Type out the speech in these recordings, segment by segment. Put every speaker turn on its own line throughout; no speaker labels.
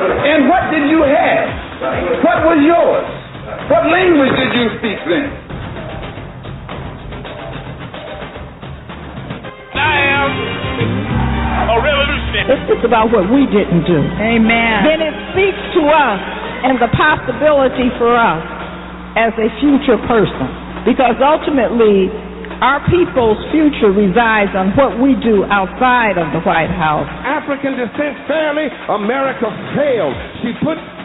And what did you have? What was yours? What language did you speak then?
I am a revolutionary.
Let's think about what we didn't do.
Amen.
Then it speaks to us and the possibility for us as a future person. Because ultimately, our people's future resides on what we do outside of the White House.
African descent fairly, America failed. She put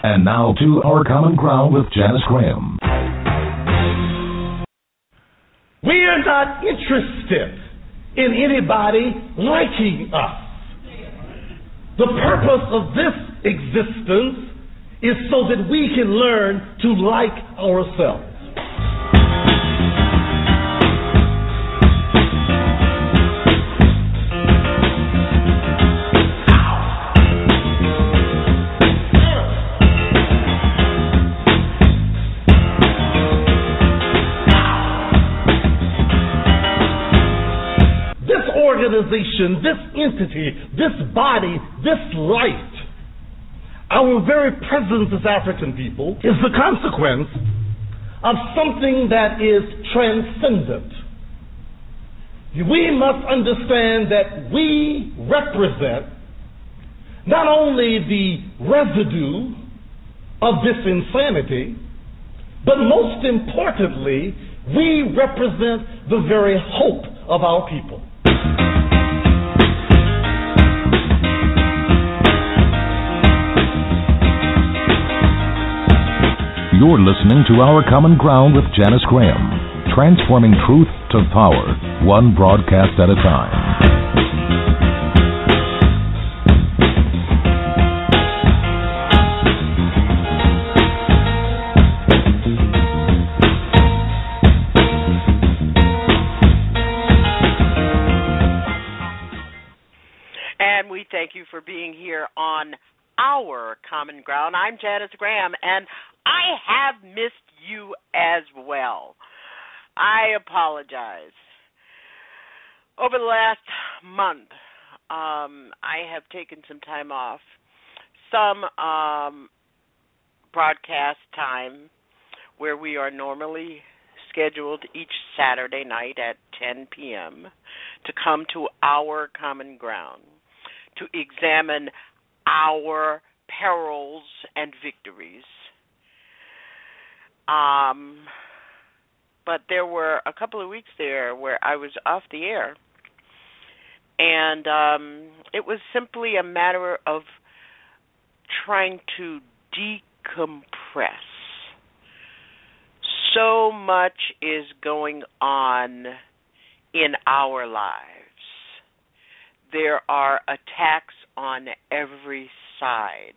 And now to Our Common Ground with Janice Graham.
We are not interested in anybody liking us. The purpose of this existence is so that we can learn to like ourselves. Organization, this entity, this body, this light, our very presence as African people is the consequence of something that is transcendent. We must understand that we represent not only the residue of this insanity, but most importantly, we represent the very hope of our people.
You're listening to Our Common Ground with Janice Graham, transforming truth to power, one broadcast at a time.
And we thank you for being here on our common ground. I'm Janice Graham, and I have missed you as well. I apologize. Over the last month, um, I have taken some time off, some um, broadcast time where we are normally scheduled each Saturday night at 10 p.m. to come to our common ground to examine our perils and victories. Um, but there were a couple of weeks there where I was off the air. And um it was simply a matter of trying to decompress. So much is going on in our lives. There are attacks on every side.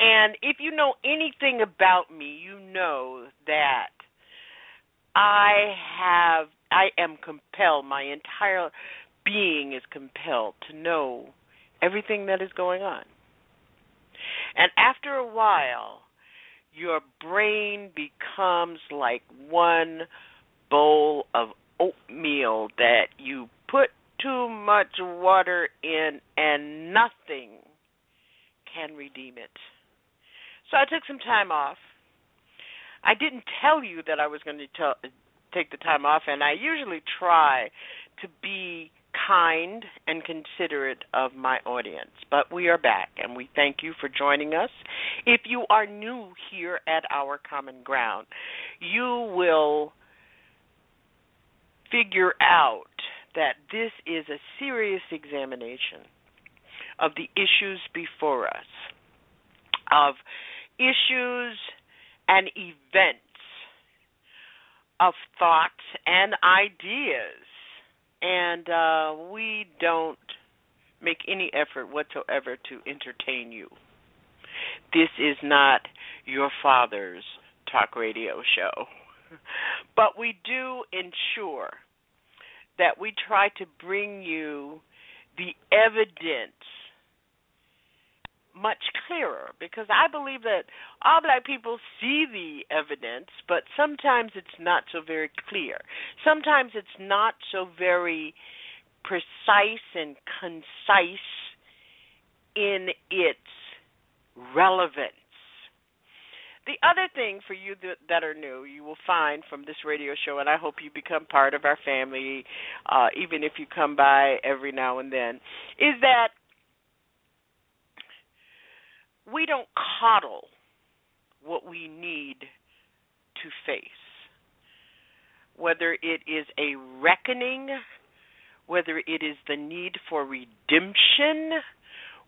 And if you know anything about me, you know that I have I am compelled, my entire being is compelled to know everything that is going on. And after a while, your brain becomes like one bowl of oatmeal that you put too much water in and nothing can redeem it. So I took some time off. I didn't tell you that I was going to take the time off, and I usually try to be kind and considerate of my audience. But we are back, and we thank you for joining us. If you are new here at our common ground, you will figure out that this is a serious examination of the issues before us, of issues and events, of thoughts and ideas and uh, we don't make any effort whatsoever to entertain you. This is not your father's talk radio show. But we do ensure that we try to bring you the evidence much clearer because I believe that all black people see the evidence, but sometimes it's not so very clear. Sometimes it's not so very precise and concise in its relevance. The other thing for you that, are new, you will find from this radio show, and I hope you become part of our family, uh, even if you come by every now and then, is that we don't coddle what we need to face. Whether it is a reckoning, whether it is the need for redemption,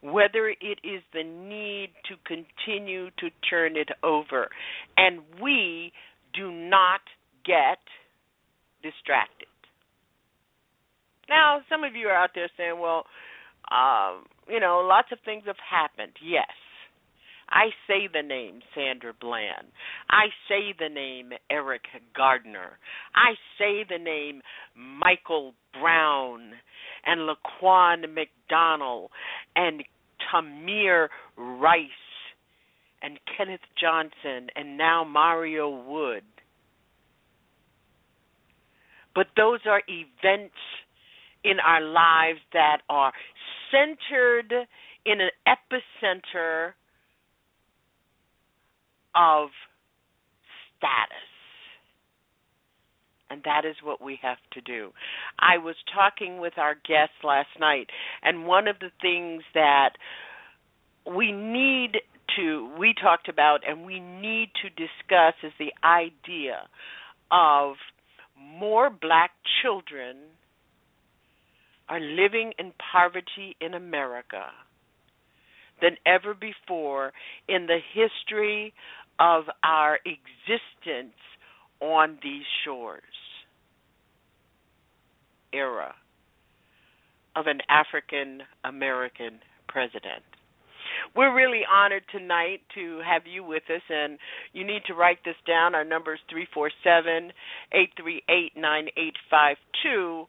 whether it is the need to continue to turn it over. And we do not get distracted. Now, some of you are out there saying, well, um, you know, lots of things have happened. Yes. I say the name Sandra Bland. I say the name Eric Gardner. I say the name Michael Brown and Laquan McDonald and Tamir Rice and Kenneth Johnson and now Mario Wood. But those are events in our lives that are centered in an epicenter of status. And that is what we have to do. I was talking with our guests last night, and one of the things that we need to, we talked about, and we need to discuss is the idea of more black children are living in poverty in America than ever before in the history of our existence on these shores era of an African American president. We're really honored tonight to have you with us, and you need to write this down. Our number is 347 838 9852.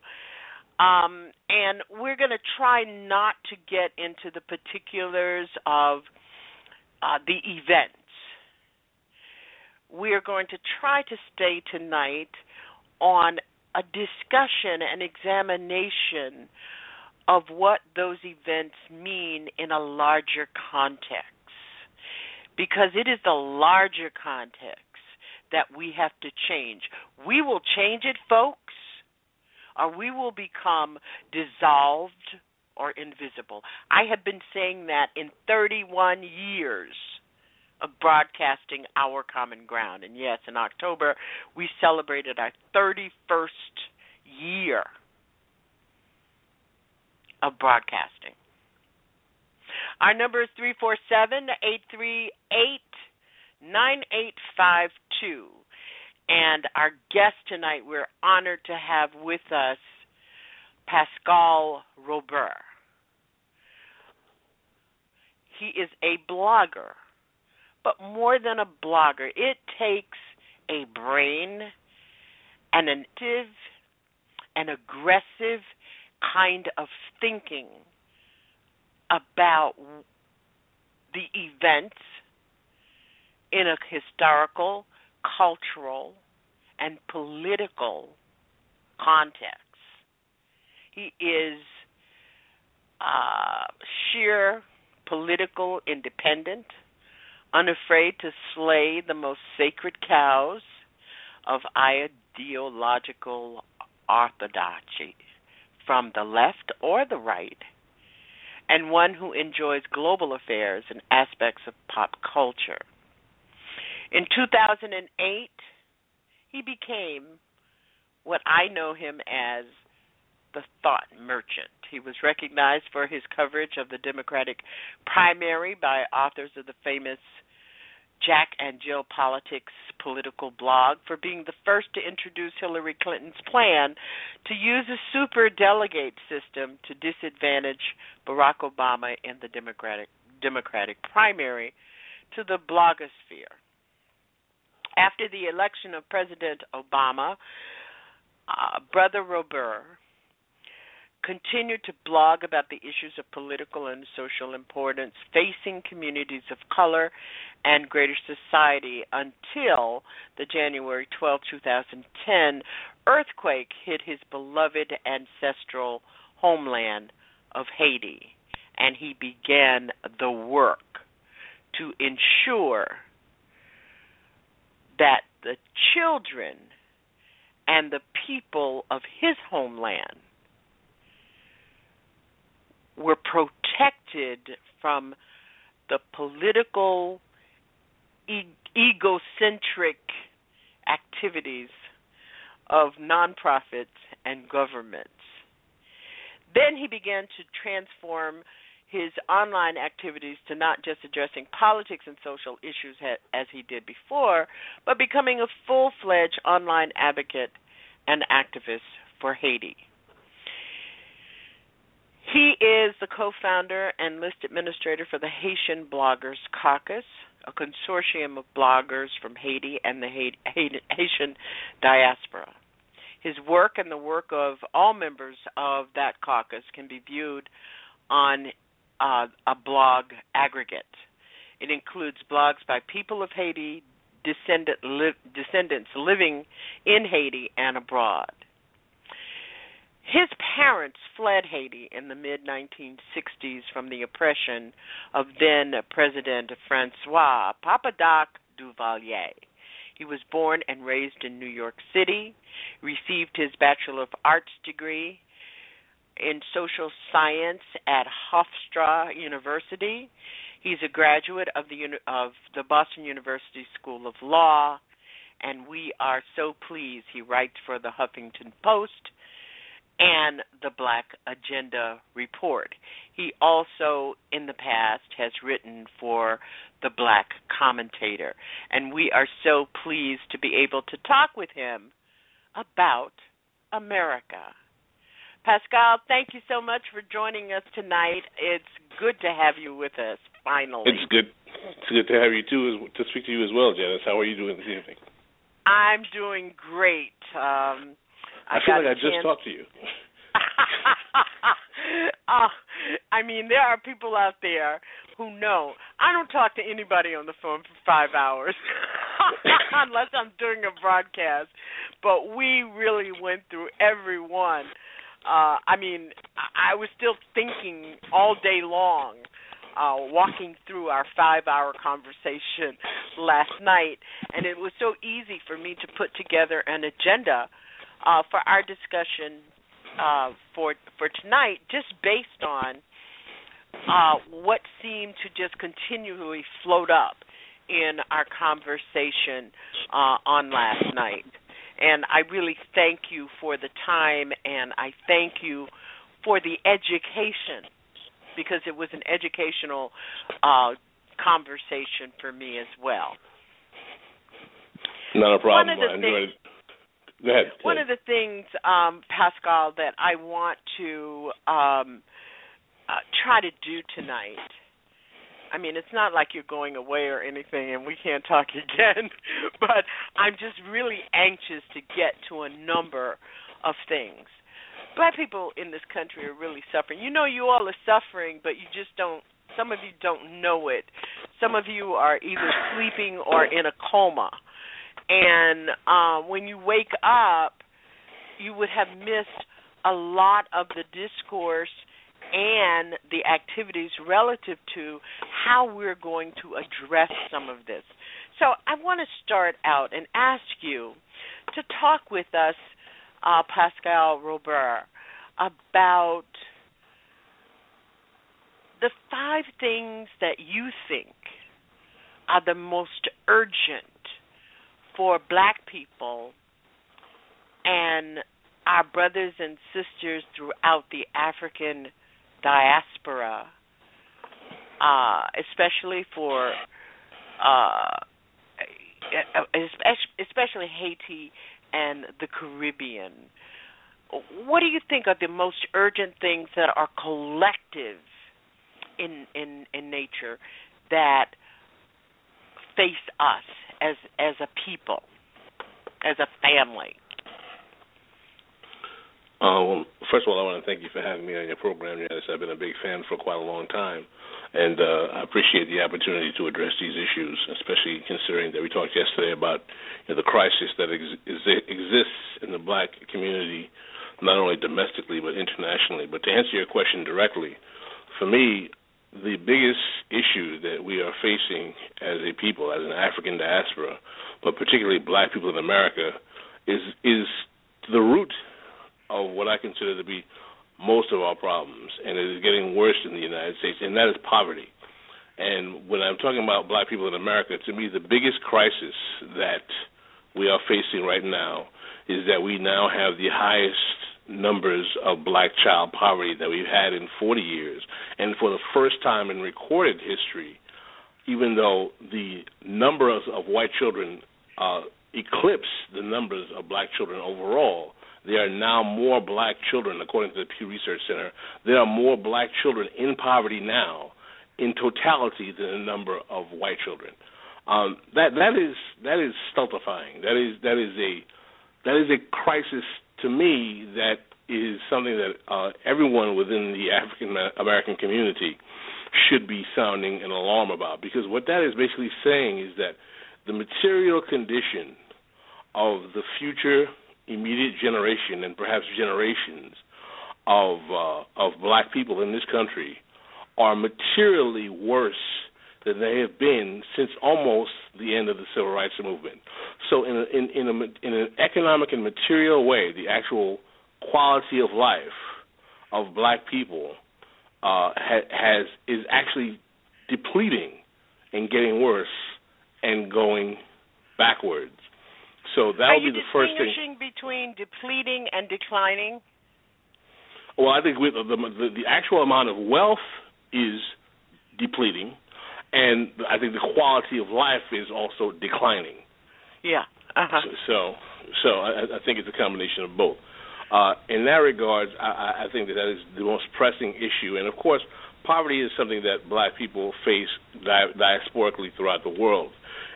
Um, and we're going to try not to get into the particulars of uh, the event we are going to try to stay tonight on a discussion and examination of what those events mean in a larger context. Because it is the larger context that we have to change. We will change it, folks, or we will become dissolved or invisible. I have been saying that in 31 years of broadcasting our common ground. And yes, in October, we celebrated our 31st year of broadcasting. Our number is 347 838 9852. And our guest tonight, we're honored to have with us Pascal Robert. He is a blogger, but more than a blogger, it takes a brain, and an active, an aggressive kind of thinking about the events in a historical, cultural, and political context. He is uh, sheer political independent, unafraid to slay the most sacred cows of ideological orthodoxy from the left or the right, and one who enjoys global affairs and aspects of pop culture. In 2008, he became what I know him as the thought merchant. He was recognized for his coverage of the Democratic primary by authors of the famous Jack and Jill Politics political blog for being the first to introduce Hillary Clinton's plan to use a super delegate system to disadvantage Barack Obama in the Democratic Democratic primary to the blogosphere. After the election of President Obama, uh, Brother Robert continued to blog about the issues of political and social importance facing communities of color and greater society until the January 12, 2010 earthquake hit his beloved ancestral homeland of Haiti. And he began the work to ensure that the children and the people of his homeland were protected from the political e- egocentric activities of nonprofits and governments. Then he began to transform his online activities to not just addressing politics and social issues as he did before, but becoming a full fledged online advocate and activist for Haiti. He is the co founder and list administrator for the Haitian Bloggers Caucus, a consortium of bloggers from Haiti and the Haitian diaspora. His work and the work of all members of that caucus can be viewed on uh, a blog aggregate. It includes blogs by people of Haiti, descendant li- descendants living in Haiti and abroad. His parents fled Haiti in the mid 1960s from the oppression of then President Francois Papa Doc Duvalier. He was born and raised in New York City, received his Bachelor of Arts degree in Social Science at Hofstra University. He's a graduate of the of the Boston University School of Law, and we are so pleased he writes for the Huffington Post and the Black Agenda Report. He also, in the past, has written for the Black Commentator, and we are so pleased to be able to talk with him about America. Pascal, thank you so much for joining us tonight. It's good to have you with us. Finally,
it's good. It's good to have you too, to speak to you as well, Janice. How are you doing this evening?
I'm doing great. Um,
I, I feel like I just talked to you.
uh, I mean, there are people out there who know I don't talk to anybody on the phone for five hours unless I'm doing a broadcast. But we really went through every one. Uh, I mean, I was still thinking all day long, uh, walking through our five-hour conversation last night, and it was so easy for me to put together an agenda uh, for our discussion uh, for for tonight, just based on uh, what seemed to just continually float up in our conversation uh, on last night. And I really thank you for the time, and I thank you for the education because it was an educational uh, conversation for me as well.
Not a problem.
One of the
I
things,
Go ahead.
One of the things, um, Pascal, that I want to um, uh, try to do tonight. I mean, it's not like you're going away or anything, and we can't talk again. but I'm just really anxious to get to a number of things. Black people in this country are really suffering. You know, you all are suffering, but you just don't. Some of you don't know it. Some of you are either sleeping or in a coma and uh, when you wake up, you would have missed a lot of the discourse and the activities relative to how we're going to address some of this. So I want to start out and ask you to talk with us, uh, Pascal Robert, about the five things that you think are the most urgent for black people and our brothers and sisters throughout the African diaspora, uh, especially for uh, especially Haiti and the Caribbean. What do you think are the most urgent things that are collective in in in nature that face us as as a people, as a family?
Uh, well, first of all, I want to thank you for having me on your program. Yes, I've been a big fan for quite a long time, and uh, I appreciate the opportunity to address these issues, especially considering that we talked yesterday about you know, the crisis that ex- exists in the black community, not only domestically but internationally. But to answer your question directly, for me, the biggest issue that we are facing as a people, as an African diaspora, but particularly black people in America, is is the root of what I consider to be most of our problems, and it is getting worse in the United States, and that is poverty. And when I'm talking about black people in America, to me, the biggest crisis that we are facing right now is that we now have the highest numbers of black child poverty that we've had in 40 years. And for the first time in recorded history, even though the numbers of white children uh, eclipse the numbers of black children overall, there are now more black children, according to the Pew Research Center, there are more black children in poverty now in totality than the number of white children. Um, that that is that is stultifying. That is that is a that is a crisis to me, that is something that uh, everyone within the African American community should be sounding an alarm about. Because what that is basically saying is that the material condition of the future immediate generation and perhaps generations of uh, of black people in this country are materially worse than they have been since almost the end of the civil rights movement. So, in a, in in, a, in an economic and material way, the actual quality of life of black people uh, ha- has is actually depleting and getting worse and going backwards. So that would be the first thing.
distinguishing between depleting and declining?
Well, I think with the, the, the actual amount of wealth is depleting, and I think the quality of life is also declining.
Yeah. Uh-huh.
So, so, so I, I think it's a combination of both. Uh, in that regard, I, I think that that is the most pressing issue, and of course, poverty is something that black people face di- diasporically throughout the world.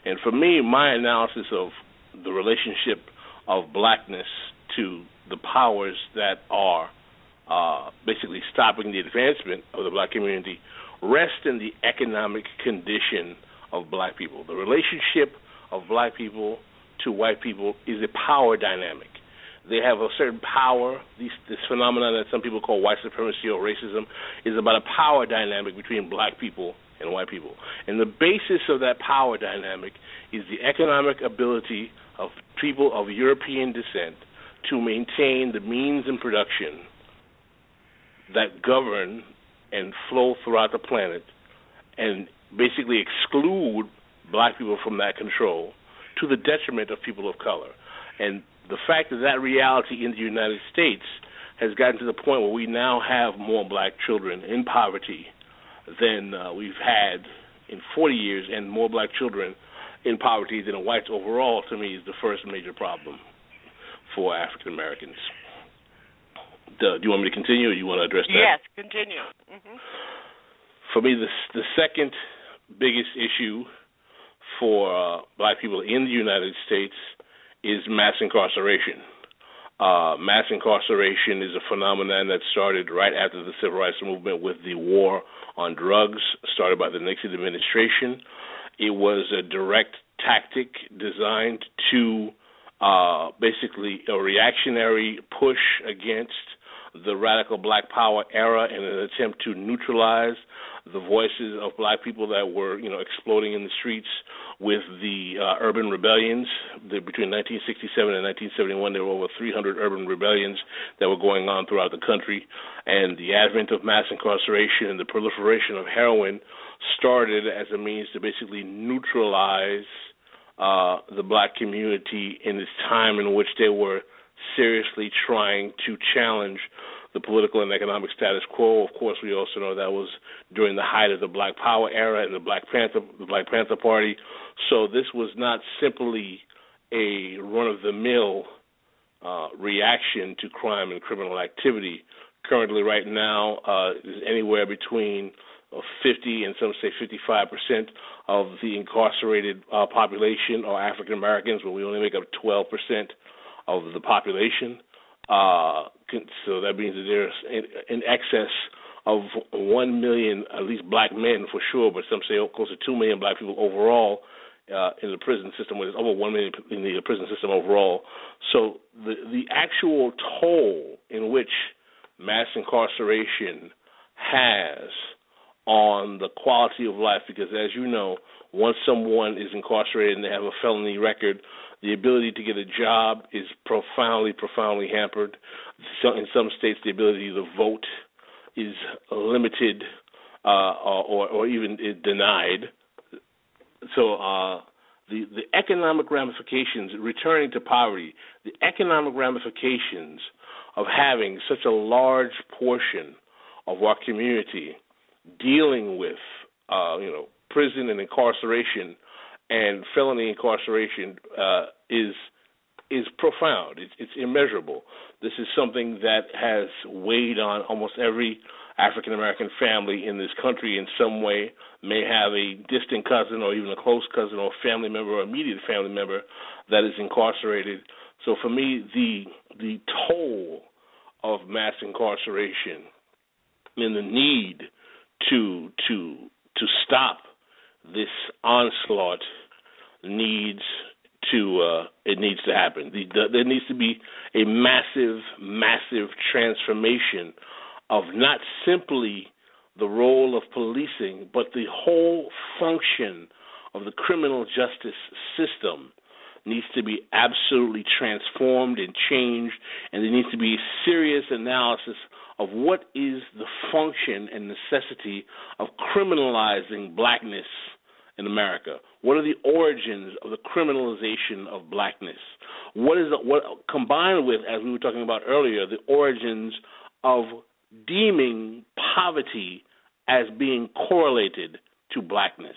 And for me, my analysis of the relationship of blackness to the powers that are uh, basically stopping the advancement of the black community rest in the economic condition of black people. The relationship of black people to white people is a power dynamic. They have a certain power. These, this phenomenon that some people call white supremacy or racism is about a power dynamic between black people and white people. And the basis of that power dynamic is the economic ability of people of European descent to maintain the means and production that govern and flow throughout the planet and basically exclude black people from that control to the detriment of people of color. And the fact that that reality in the United States has gotten to the point where we now have more black children in poverty than uh, we've had in 40 years, and more black children in poverty than whites overall, to me, is the first major problem for African Americans. Do you want me to continue, or you want to address that?
Yes, continue. Mm-hmm.
For me, the the second biggest issue for uh, black people in the United States is mass incarceration. Uh, mass incarceration is a phenomenon that started right after the civil rights movement with the war on drugs started by the Nixon administration. It was a direct tactic designed to uh, basically a reactionary push against the radical black power era in an attempt to neutralize the voices of black people that were, you know, exploding in the streets with the uh, urban rebellions. The, between 1967 and 1971, there were over 300 urban rebellions that were going on throughout the country, and the advent of mass incarceration and the proliferation of heroin started as a means to basically neutralize uh, the black community in this time in which they were seriously trying to challenge the political and economic status quo. Of course, we also know that was during the height of the Black Power era and the Black Panther the Black Panther Party. So this was not simply a run of the mill uh, reaction to crime and criminal activity. Currently, right now, uh, is anywhere between uh, 50 and some say 55 percent of the incarcerated uh, population are African Americans, but we only make up 12 percent of the population. Uh, so that means that there's in, in excess of one million, at least black men for sure, but some say close to two million black people overall uh, in the prison system. There's over one million in the prison system overall. So the the actual toll in which mass incarceration has on the quality of life, because as you know, once someone is incarcerated and they have a felony record, the ability to get a job is profoundly, profoundly hampered. So in some states, the ability to vote is limited uh, or, or even denied. So uh, the the economic ramifications, returning to poverty, the economic ramifications of having such a large portion of our community dealing with, uh, you know, prison and incarceration and felony incarceration uh, is is profound. It's, it's immeasurable. This is something that has weighed on almost every African American family in this country in some way. May have a distant cousin or even a close cousin or family member or immediate family member that is incarcerated. So for me, the the toll of mass incarceration and the need to to to stop this onslaught needs to uh, it needs to happen. The, the, there needs to be a massive, massive transformation of not simply the role of policing, but the whole function of the criminal justice system needs to be absolutely transformed and changed, and there needs to be serious analysis of what is the function and necessity of criminalizing blackness in America? What are the origins of the criminalization of blackness? What is what combined with, as we were talking about earlier, the origins of deeming poverty as being correlated to blackness?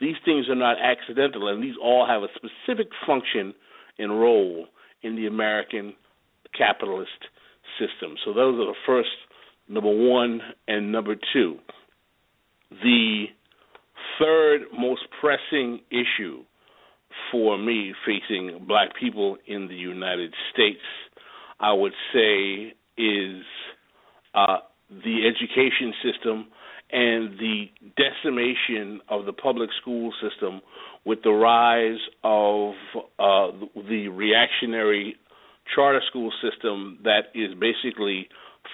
These things are not accidental, and these all have a specific function and role in the American capitalist system. So those are the first number one and number two. The third most pressing issue for me facing black people in the United States, I would say, is uh, the education system and the decimation of the public school system with the rise of uh, the reactionary charter school system that is basically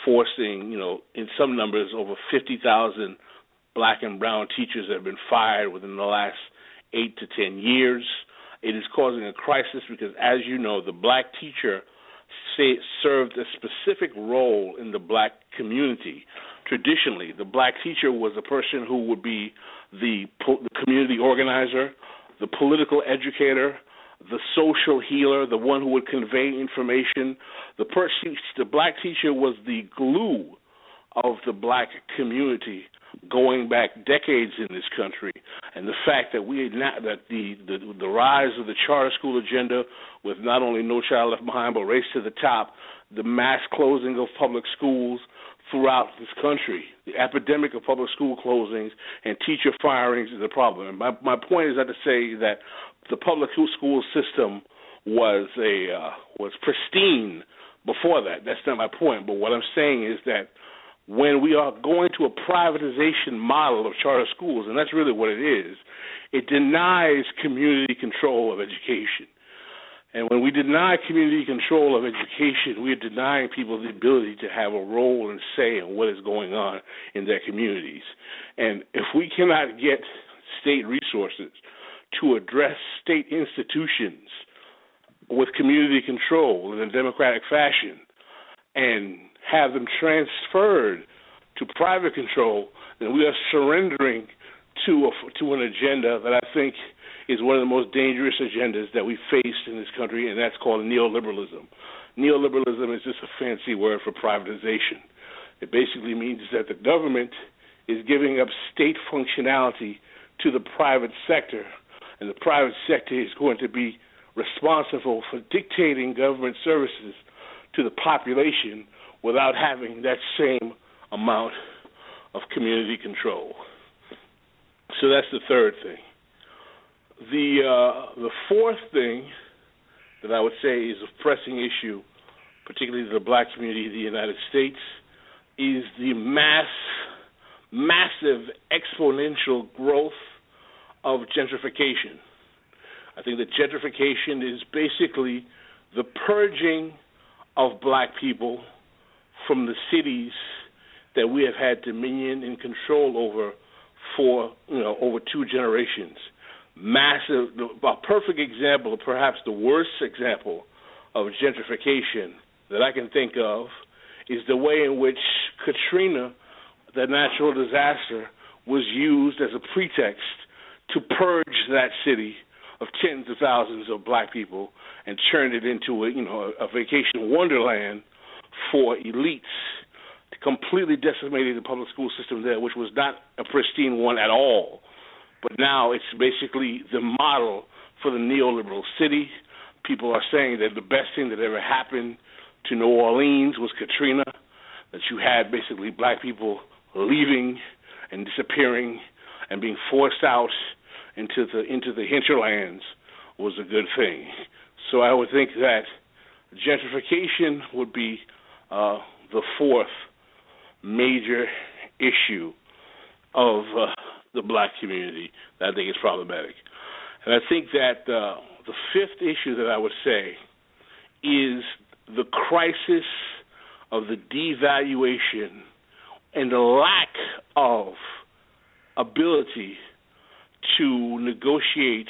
forcing, you know, in some numbers over 50,000 black and brown teachers have been fired within the last eight to ten years. It is causing a crisis because, as you know, the black teacher say, served a specific role in the black community. Traditionally, the black teacher was a person who would be the, the community organizer, the political educator, the social healer, the one who would convey information. The the black teacher was the glue of the black community going back decades in this country, and the fact that we not that the, the the rise of the charter school agenda, with not only No Child Left Behind but Race to the Top, the mass closing of public schools throughout this country, the epidemic of public school closings and teacher firings is a problem. And my my point is not to say that the public school system was a uh, was pristine before that. That's not my point. But what I'm saying is that when we are going to a privatization model of charter schools, and that's really what it is, it denies community control of education. And when we deny community control of education, we are denying people the ability to have a role and say in what is going on in their communities. And if we cannot get state resources to address state institutions with community control in a democratic fashion and have them transferred to private control, then we are surrendering to a, to an agenda that I think is one of the most dangerous agendas that we face in this country, and that's called neoliberalism. Neoliberalism is just a fancy word for privatization. It basically means that the government is giving up state functionality to the private sector, and the private sector is going to be responsible for dictating government services to the population without having that same amount of community control. So that's the third thing. The uh, the fourth thing that I would say is a pressing issue, particularly to the black community of the United States, is the mass, massive exponential growth of gentrification. I think that gentrification is basically the purging of black people from the cities that we have had dominion and control over for you know over two generations. Massive, a perfect example, perhaps the worst example of gentrification that I can think of is the way in which Katrina, the natural disaster, was used as a pretext to purge that city of tens of thousands of black people and turn it into a you know a, a vacation wonderland for elites completely decimated the public school system there, which was not a pristine one at all. But now it's basically the model for the neoliberal city. People are saying that the best thing that ever happened to New Orleans was Katrina, that you had basically black people leaving and disappearing and being forced out into the into the hinterlands was a good thing. So I would think that gentrification would be uh, the fourth major issue of uh, the black community that I think is problematic. And I think that uh, the fifth issue that I would say is the crisis of the devaluation and the lack of ability to negotiate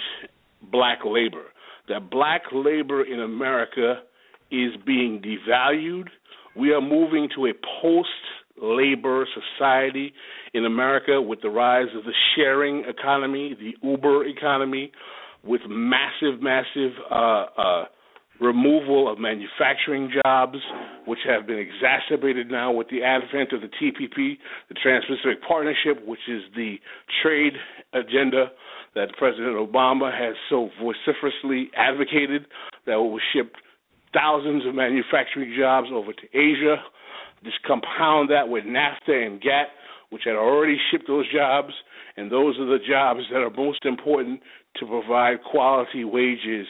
black labor. That black labor in America is being devalued. We are moving to a post labor society in America with the rise of the sharing economy, the Uber economy, with massive, massive uh, uh, removal of manufacturing jobs, which have been exacerbated now with the advent of the TPP, the Trans-Pacific Partnership, which is the trade agenda that President Obama has so vociferously advocated that will ship thousands of manufacturing jobs over to Asia just compound that with NAFTA and GATT, which had already shipped those jobs, and those are the jobs that are most important to provide quality wages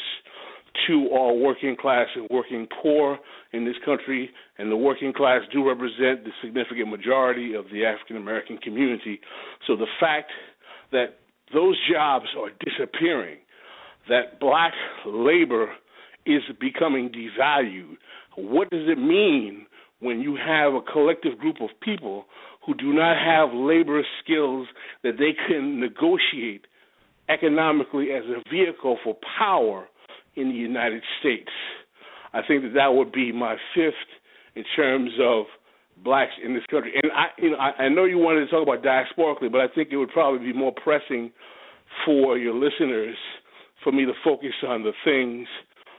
to all working class and working poor in this country, and the working class do represent the significant majority of the African American community. So the fact that those jobs are disappearing, that black labor is becoming devalued, what does it mean when you have a collective group of people who do not have labor skills that they can negotiate economically as a vehicle for power in the United States. I think that that would be my fifth in terms of blacks in this country. And I, you know, I, I know you wanted to talk about diasporically, but I think it would probably be more pressing for your listeners for me to focus on the things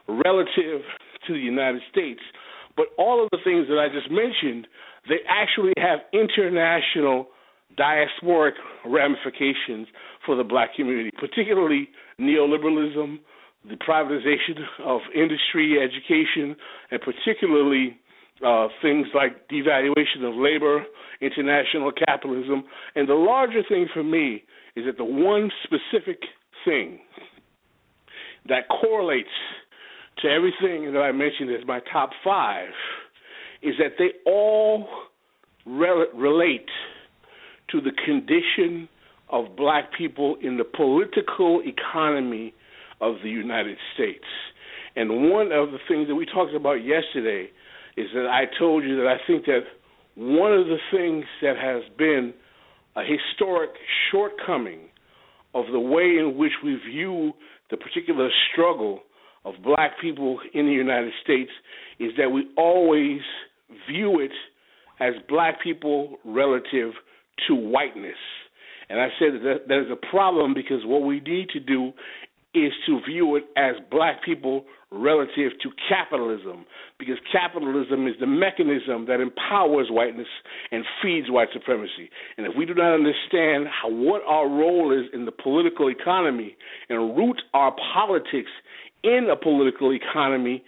relative to the United States. But all of the things that I just mentioned, they actually have international diasporic ramifications for the black community, particularly neoliberalism, the privatization of industry, education, and particularly uh, things like devaluation of labor, international capitalism. And the larger thing for me is that the one specific thing that correlates to everything that I mentioned as my top five is that they all rel- relate to the condition of black people in the political economy of the United States. And one of the things that we talked about yesterday is that I told you that I think that one of the things that has been a historic shortcoming of the way in which we view the particular struggle of black people in the United States is that we always view it as black people relative to whiteness. And I said that that is a problem because what we need to do is to view it as black people relative to capitalism because capitalism is the mechanism that empowers whiteness and feeds white supremacy. And if we do not understand how, what our role is in the political economy and root our politics in a political economy,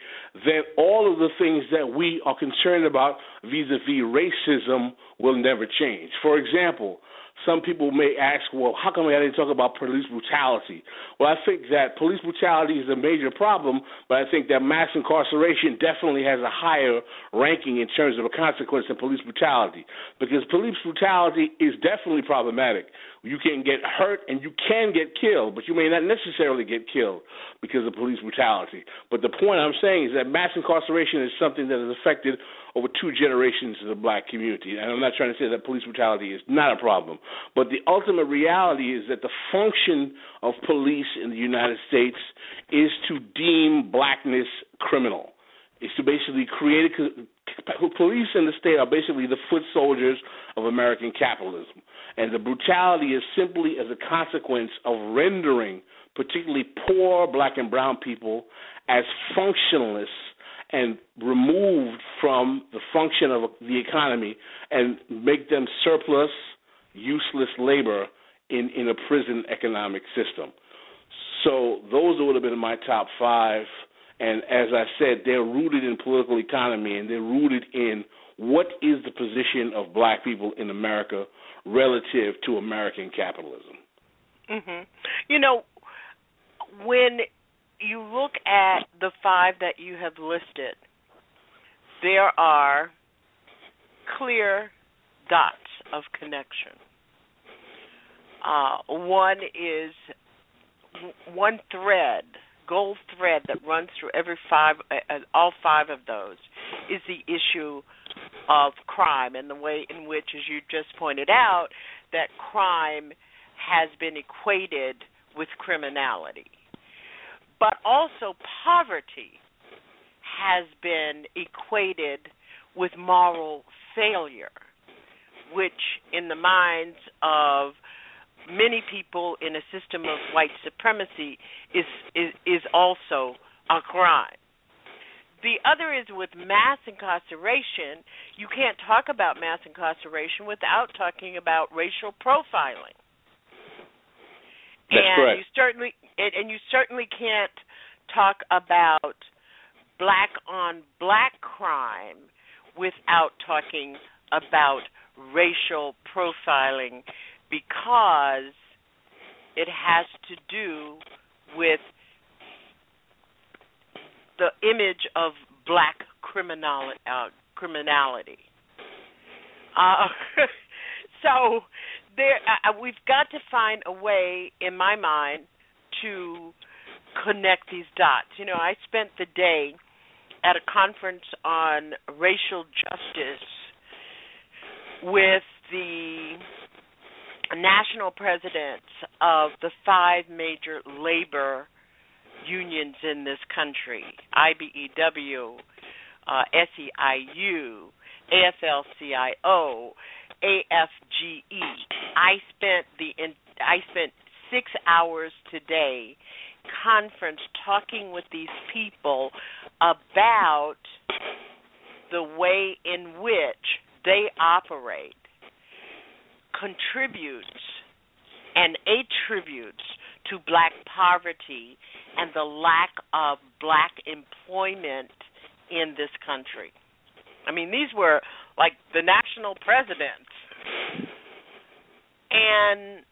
then all of the things that we are concerned about vis-a-vis racism will never change. For example, some people may ask, well, how come I didn't talk about police brutality? Well, I think that police brutality is a major problem, but I think that mass incarceration definitely has a higher ranking in terms of a consequence than police brutality. Because police brutality is definitely problematic. You can get hurt and you can get killed, but you may not necessarily get killed because of police brutality. But the point I'm saying is that mass incarceration is something that has affected over two generations of the black community. And I'm not trying to say that police brutality is not a problem, but the ultimate reality is that the function of police in the United States is to deem blackness criminal. It's to basically create a police in the state are basically the foot soldiers of American capitalism. And the brutality is simply as a consequence of rendering particularly poor black and brown people as functionalists and removed from the function of the economy and make them surplus, useless labor in, in a prison economic system. So those would have been my top five. And as I said, they're rooted in political economy and they're rooted in what is the position of black people in America relative to American capitalism.
Mm-hmm. You know, when you look at the five that you have listed, there are clear dots of connection. Uh, one is one thread, gold thread that runs through every five, uh, all five of those, is the issue of crime and the way in which, as you just pointed out, that crime has been equated with criminality but also poverty has been equated with moral failure, which, in the minds of many people in a system of white supremacy, is is, is also a crime. The other is with mass incarceration. You can't talk about mass incarceration without talking about racial profiling.
That's
and
correct.
you certainly and, and you certainly can't talk about black on black crime without talking about racial profiling because it has to do with the image of black criminal uh, criminality. Uh, so there, uh, we've got to find a way, in my mind, to connect these dots. You know, I spent the day at a conference on racial justice with the national presidents of the five major labor unions in this country IBEW, uh, SEIU, AFL-CIO, AFGE. I spent the in, I spent 6 hours today conference talking with these people about the way in which they operate contributes and attributes to black poverty and the lack of black employment in this country. I mean, these were like the national presidents. And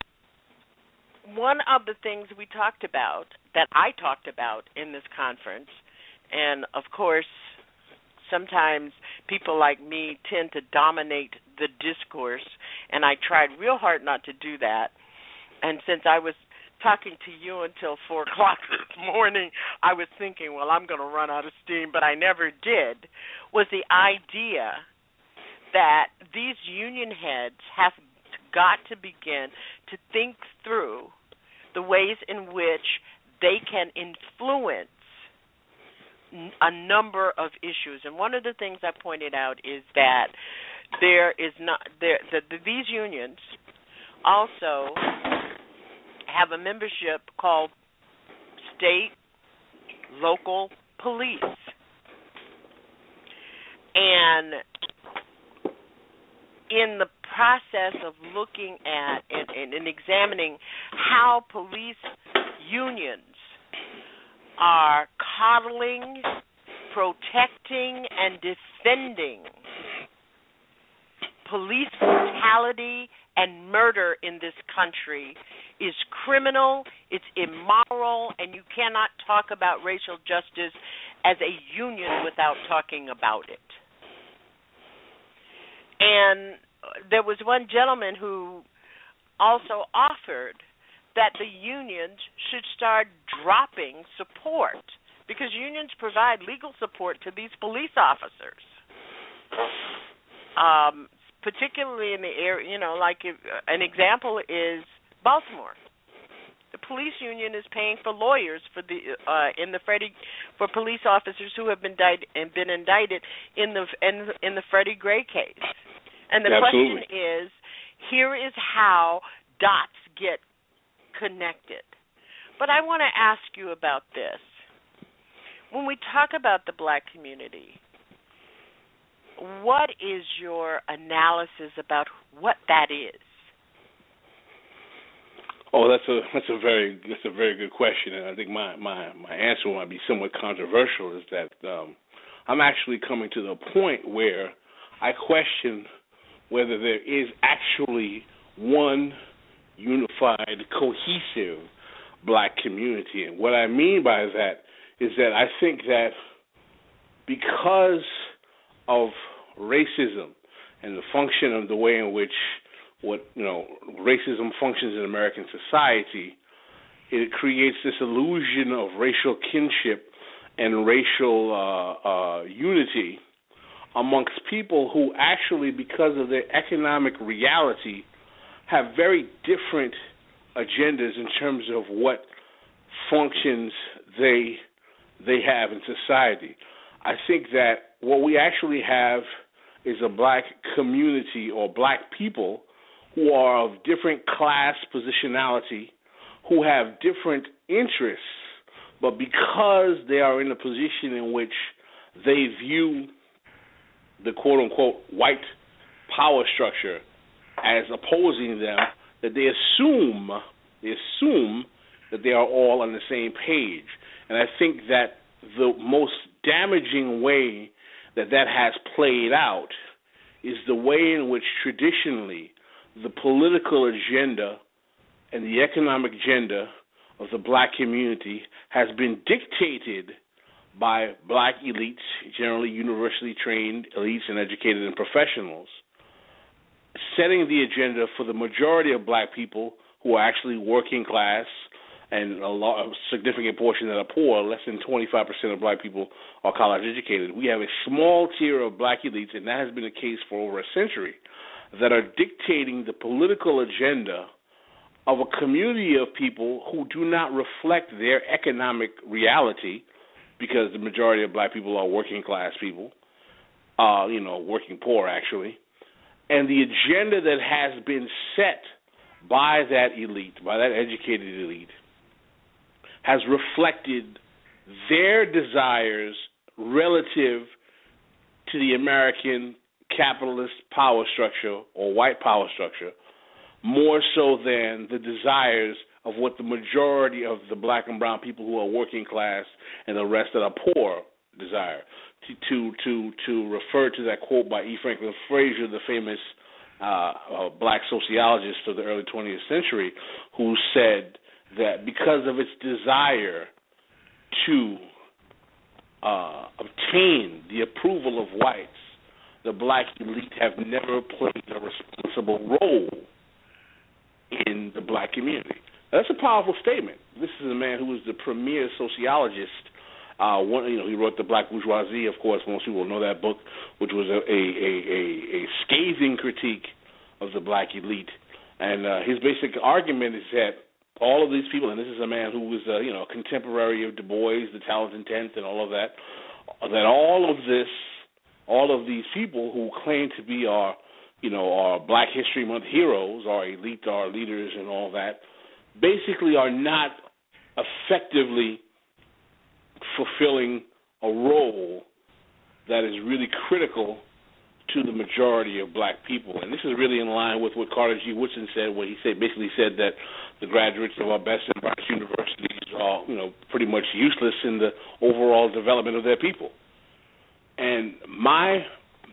one of the things we talked about, that I talked about in this conference, and of course, sometimes people like me tend to dominate the discourse, and I tried real hard not to do that. And since I was talking to you until four o'clock this morning, I was thinking, well, I'm going to run out of steam, but I never did. Was the idea that these union heads have got to begin to think through the ways in which they can influence a number of issues. And one of the things i pointed out is that there is not there that these unions also have a membership called state local police. And in the process of looking at and, and, and examining how police unions are coddling, protecting, and defending police brutality and murder in this country is criminal, it's immoral, and you cannot talk about racial justice as a union without talking about it. And there was one gentleman who also offered that the unions should start dropping support because unions provide legal support to these police officers. Um, particularly in the area, you know, like if, an example is Baltimore. The police union is paying for lawyers for the uh, in the Freddie for police officers who have been died and been indicted in the in, in the Freddie Gray case. And the
Absolutely.
question is, here is how dots get connected. But I want to ask you about this. When we talk about the black community, what is your analysis about what that is?
Oh, that's a that's a very that's a very good question, and I think my my my answer might be somewhat controversial. Is that um, I'm actually coming to the point where I question whether there is actually one unified, cohesive black community. And what I mean by that is that I think that because of racism and the function of the way in which what you know racism functions in American society, it creates this illusion of racial kinship and racial uh, uh, unity amongst people who actually, because of their economic reality, have very different agendas in terms of what functions they they have in society. I think that what we actually have is a black community or black people who are of different class positionality, who have different interests, but because they are in a position in which they view the quote unquote white power structure as opposing them, that they assume they assume that they are all on the same page. And I think that the most damaging way that that has played out is the way in which traditionally the political agenda and the economic agenda of the black community has been dictated by black elites, generally university trained elites and educated and professionals, setting the agenda for the majority of black people who are actually working class and a, lot, a significant portion that are poor, less than 25% of black people are college educated. We have a small tier of black elites, and that has been the case for over a century, that are dictating the political agenda of a community of people who do not reflect their economic reality because the majority of black people are working class people, uh, you know, working poor actually. And the agenda that has been set by that elite, by that educated elite, has reflected their desires relative to the American capitalist power structure or white power structure more so than the desires of what the majority of the black and brown people who are working class and the rest that are poor desire. To to to, to refer to that quote by E. Franklin Frazier, the famous uh, uh, black sociologist of the early 20th century, who said that because of its desire to uh, obtain the approval of whites, the black elite have never played a responsible role in the black community. That's a powerful statement. This is a man who was the premier sociologist. Uh, one, you know, he wrote the Black Bourgeoisie. Of course, most people know that book, which was a a a, a scathing critique of the black elite. And uh, his basic argument is that all of these people, and this is a man who was, uh, you know, a contemporary of Du Bois, the Talented Tenth, and all of that, that all of this, all of these people who claim to be our, you know, our Black History Month heroes, our elite, our leaders, and all that, basically are not effectively fulfilling a role that is really critical to the majority of black people. And this is really in line with what Carter G. Woodson said, where he said basically said that the graduates of our best and brightest universities are, you know, pretty much useless in the overall development of their people. And my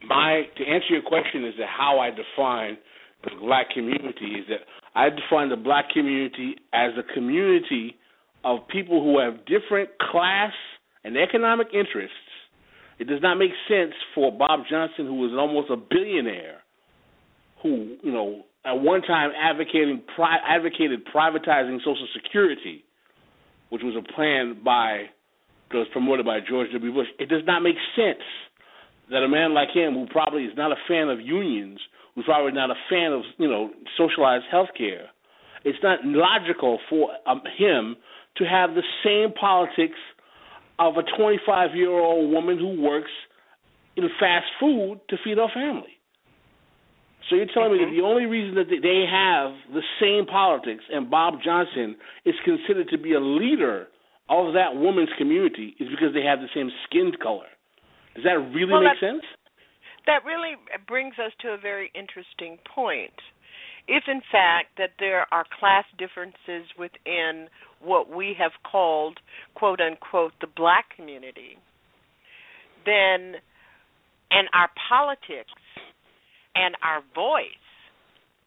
my to answer your question is that how I define the black community is that I define the black community as a community of people who have different class and economic interests. It does not make sense for Bob Johnson, who was almost a billionaire, who you know at one time advocating pri- advocated privatizing Social Security, which was a plan by was promoted by George W. Bush. It does not make sense that a man like him, who probably is not a fan of unions, who's probably not a fan of you know socialized health care, it's not logical for um, him to have the same politics of a 25 year old woman who works in fast food to feed her family. So you're telling mm-hmm. me that the only reason that they have the same politics and Bob Johnson is considered to be a leader of that woman's community is because they have the same skin color. Does that really
well,
make sense?
That really brings us to a very interesting point. If in fact that there are class differences within what we have called, quote unquote, the black community, then, and our politics and our voice,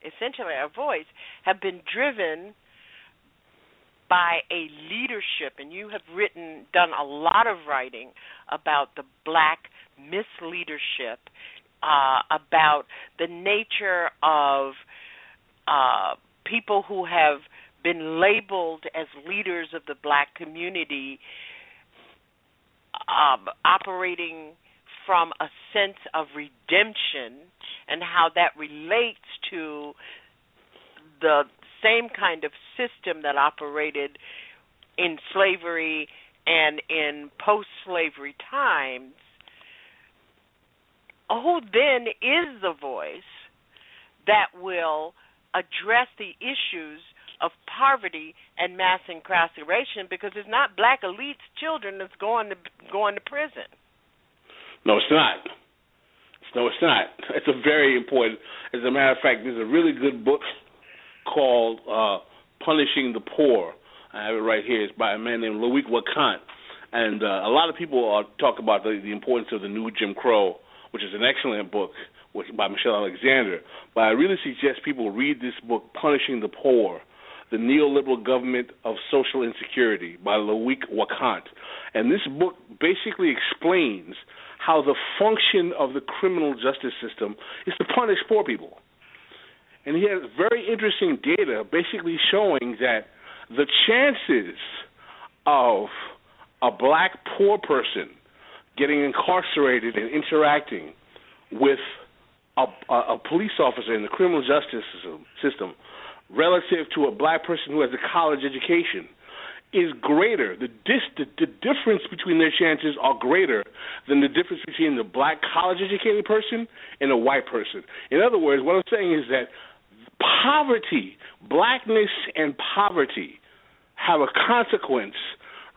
essentially our voice, have been driven by a leadership, and you have written, done a lot of writing about the black misleadership, uh, about the nature of uh, people who have been labeled as leaders of the black community um, operating from a sense of redemption and how that relates to the same kind of system that operated in slavery and in post slavery times, who then is the voice that will address the issues of poverty and mass incarceration because it's not black elites children that's going to going to prison.
No, it's not. No, it's not. It's a very important. As a matter of fact, there's a really good book called uh, "Punishing the Poor." I have it right here. It's by a man named Loic Wacquant, and uh, a lot of people are talk about the, the importance of the new Jim Crow, which is an excellent book which, by Michelle Alexander. But I really suggest people read this book, Punishing the Poor the Neoliberal Government of Social Insecurity by Loic Wacquant. And this book basically explains how the function of the criminal justice system is to punish poor people. And he has very interesting data basically showing that the chances of a black poor person getting incarcerated and interacting with a, a, police officer in the criminal justice system, system relative to a black person who has a college education is greater. The, dis- the, the difference between their chances are greater than the difference between the black college educated person and a white person. In other words, what I'm saying is that poverty, blackness and poverty have a consequence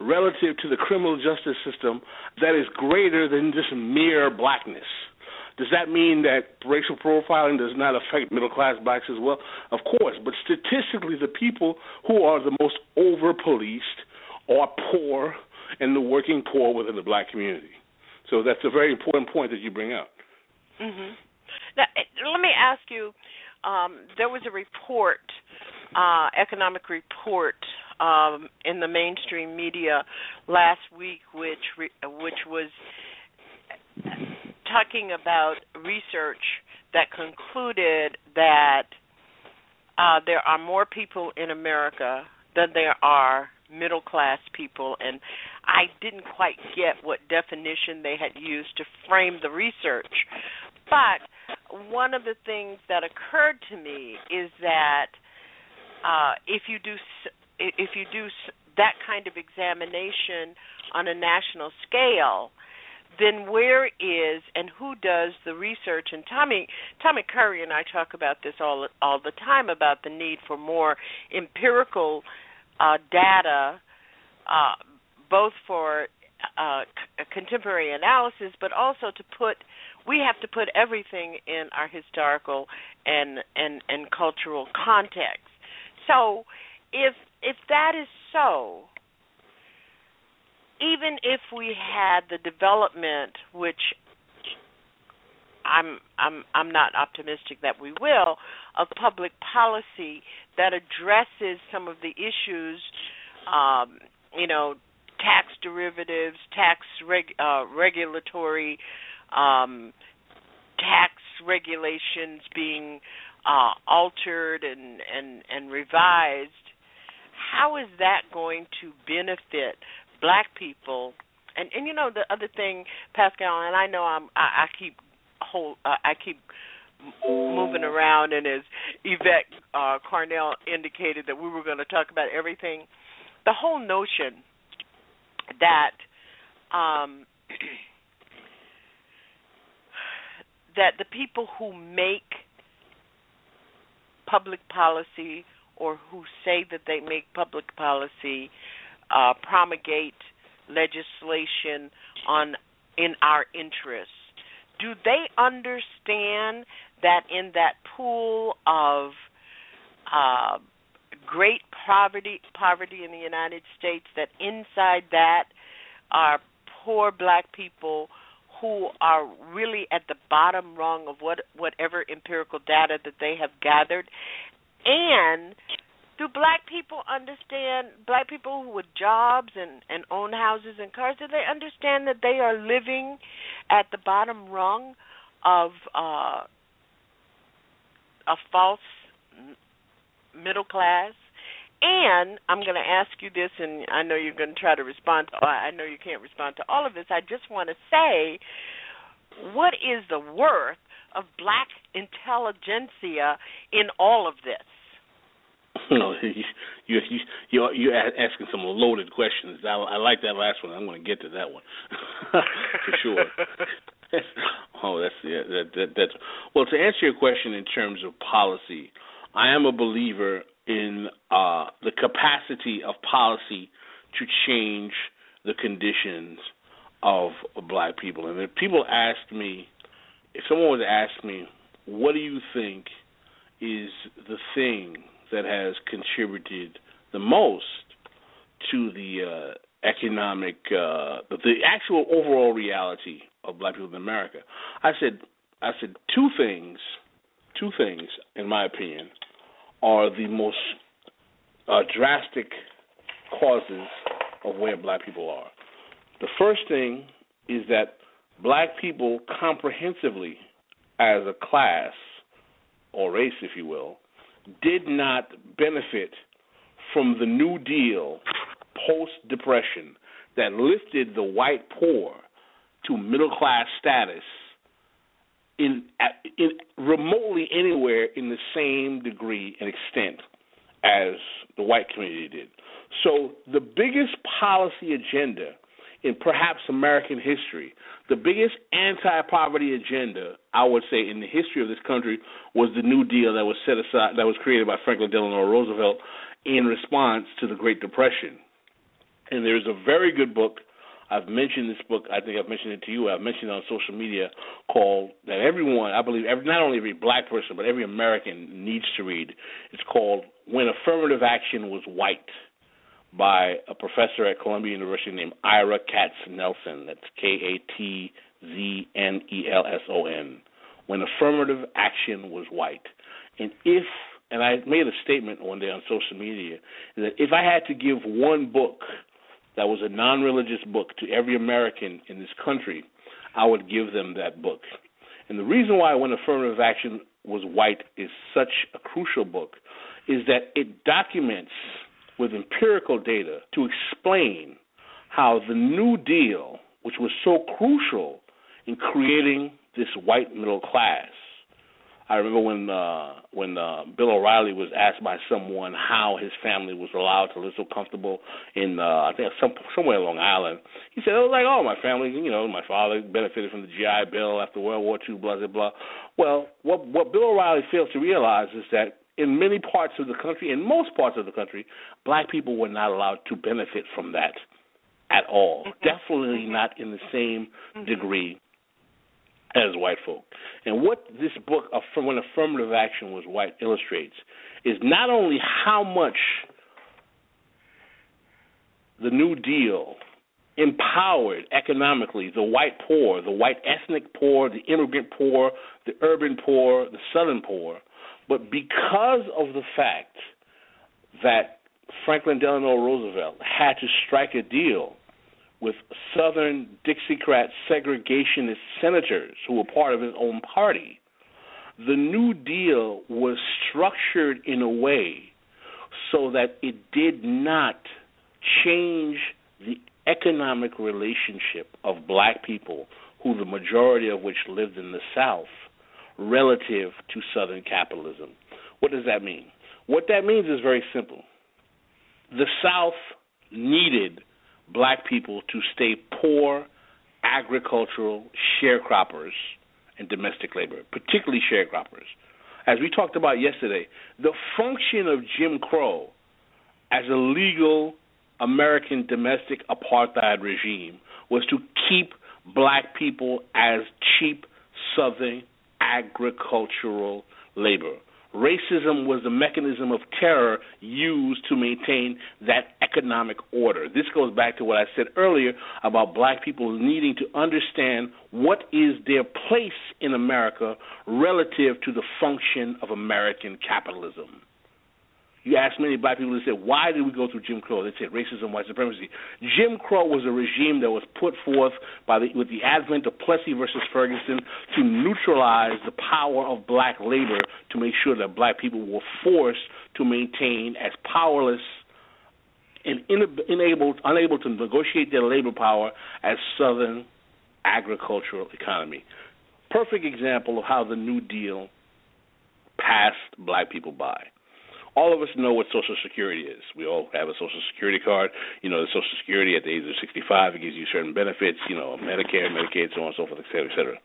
relative to the criminal justice system that is greater than just mere blackness. Does that mean that racial profiling does not affect middle class blacks as well? Of course, but statistically, the people who are the most over policed are poor and the working poor within the black community. So that's a very important point that you bring up.
Mm-hmm. Now, eh, let me ask you. Um, there was a report, uh, economic report, um, in the mainstream media last week, which re- which was talking about research that concluded that uh, there are more people in America than there are middle class people, and I didn't quite get what definition they had used to frame the research. But one of the things that occurred to me is that uh, if you do if you do that kind of examination on a national scale, then where is and who does the research? And Tommy Tommy Curry and I talk about this all all the time about the need for more empirical uh, data, uh, both for uh, c- contemporary analysis, but also to put we have to put everything in our historical and and and cultural context. So if if that is so, even if we had the development, which I'm I'm I'm not optimistic that we will, of public policy that addresses some of the issues, um, you know, tax derivatives, tax reg, uh, regulatory, um, tax regulations being uh, altered and and and revised. How is that going to benefit black people? And and you know the other thing, Pascal, and I know I'm I, I keep hold uh, I keep moving around, and as Yvette uh, Carnell indicated that we were going to talk about everything, the whole notion that um, that the people who make public policy or who say that they make public policy uh, promulgate legislation on in our interests. Do they understand that in that pool of uh, great poverty poverty in the United States, that inside that are poor black people who are really at the bottom rung of what whatever empirical data that they have gathered. And do black people understand black people who with jobs and and own houses and cars do they understand that they are living at the bottom rung of uh a false middle class and I'm going to ask you this, and I know you're going to try to respond. To, I know you can't respond to all of this. I just want to say, what is the worth of black intelligentsia in all of this?
No, you you you you're asking some loaded questions. I, I like that last one. I'm going to get to that one for sure. oh, that's yeah. That, that that's well. To answer your question in terms of policy, I am a believer in uh, the capacity of policy to change the conditions of black people. And if people asked me, if someone was to ask me, what do you think is the thing that has contributed the most to the uh, economic, uh, the actual overall reality of black people in America? I said, I said two things, two things, in my opinion, are the most uh, drastic causes of where black people are. The first thing is that black people comprehensively, as a class or race, if you will, did not benefit from the New Deal post Depression that lifted the white poor to middle class status in, in remotely anywhere in the same degree and extent as the white community did. So the biggest policy agenda in perhaps American history, the biggest anti-poverty agenda I would say in the history of this country was the New Deal that was set aside that was created by Franklin Delano Roosevelt in response to the Great Depression. And there's a very good book. I've mentioned this book. I think I've mentioned it to you. I've mentioned it on social media called that everyone, I believe, every, not only every black person, but every American needs to read. It's called When Affirmative Action Was White by a professor at Columbia University named Ira Katz Nelson. That's K A T Z N E L S O N. When affirmative action was white. And if and I made a statement one day on social media that if I had to give one book that was a non religious book to every American in this country, I would give them that book. And the reason why When Affirmative Action Was White is such a crucial book is that it documents with empirical data to explain how the New Deal, which was so crucial in creating this white middle class, I remember when uh, when uh, Bill O'Reilly was asked by someone how his family was allowed to live so comfortable in uh, I think some somewhere along Island. He said it was like, oh, my family, you know, my father benefited from the GI Bill after World War II, blah blah blah. Well, what what Bill O'Reilly fails to realize is that in many parts of the country, in most parts of the country, black people were not allowed to benefit from that at all. Mm-hmm. Definitely mm-hmm. not in the same mm-hmm. degree as white folk. And what this book, when affirmative action was white, illustrates is not only how much the New Deal empowered economically the white poor, the white ethnic poor, the immigrant poor, the urban poor, the southern poor, but because of the fact that Franklin Delano Roosevelt had to strike a deal with Southern Dixiecrat segregationist senators who were part of his own party. The New Deal was structured in a way so that it did not change the economic relationship of black people, who the majority of which lived in the South, relative to Southern capitalism. What does that mean? What that means is very simple. The South needed black people to stay poor agricultural sharecroppers and domestic labor, particularly sharecroppers. As we talked about yesterday, the function of Jim Crow as a legal American domestic apartheid regime was to keep black people as cheap Southern agricultural labor. Racism was the mechanism of terror used to maintain that economic order. This goes back to what I said earlier about black people needing to understand what is their place in America relative to the function of American capitalism. You ask many black people, they say, why did we go through Jim Crow? They said racism, white supremacy. Jim Crow was a regime that was put forth by the, with the advent of Plessy versus Ferguson to neutralize the power of black labor to make sure that black people were forced to maintain as powerless and unable, unable to negotiate their labor power as Southern agricultural economy. Perfect example of how the New Deal passed black people by all of us know what Social Security is. We all have a Social Security card. You know, the Social Security at the age of 65 it gives you certain benefits. You know, Medicare, Medicaid, so on and so forth, et cetera, et cetera.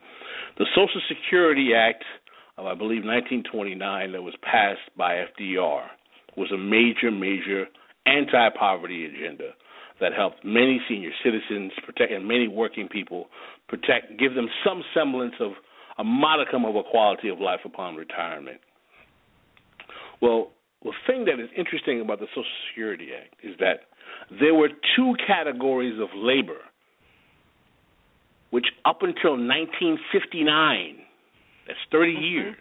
The Social Security Act of I believe 1929 that was passed by FDR was a major, major anti-poverty agenda that helped many senior citizens protect and many working people protect, give them some semblance of a modicum of a quality of life upon retirement. Well, the thing that is interesting about the Social Security Act is that there were two categories of labor which up until 1959, that's 30 mm-hmm. years,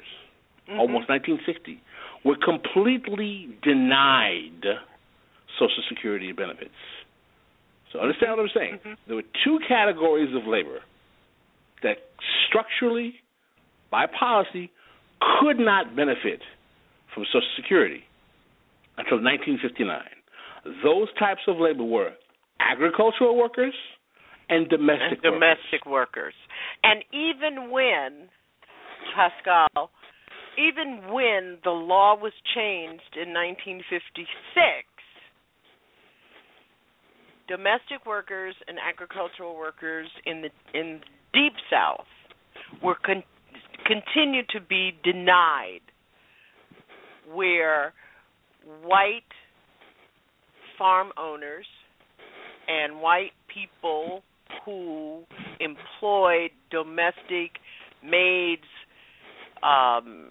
mm-hmm. almost 1960, were completely denied Social Security benefits. So understand what I'm saying. Mm-hmm. There were two categories of labor that structurally, by policy, could not benefit from Social Security until 1959. Those types of labor were agricultural workers and domestic
and domestic workers.
workers.
And even when Pascal, even when the law was changed in 1956, domestic workers and agricultural workers in the in deep south were con- continued to be denied where white farm owners and white people who employed domestic maids, um,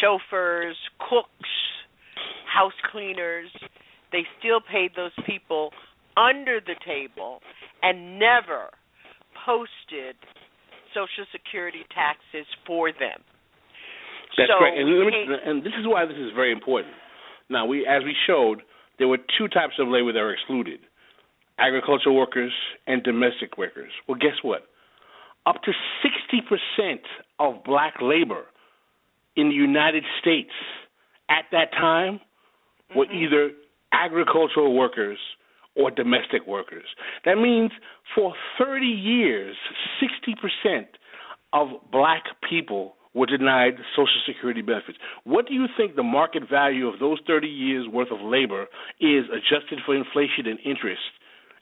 chauffeurs, cooks, house cleaners. They still paid those people under the table and never posted Social Security taxes for them.
That's
so
correct, and,
me,
and this is why this is very important. Now, we, as we showed, there were two types of labor that were excluded: agricultural workers and domestic workers. Well, guess what? Up to sixty percent of black labor in the United States at that time mm-hmm. were either agricultural workers or domestic workers. That means for 30 years, 60% of black people were denied Social Security benefits. What do you think the market value of those 30 years worth of labor is adjusted for inflation and interest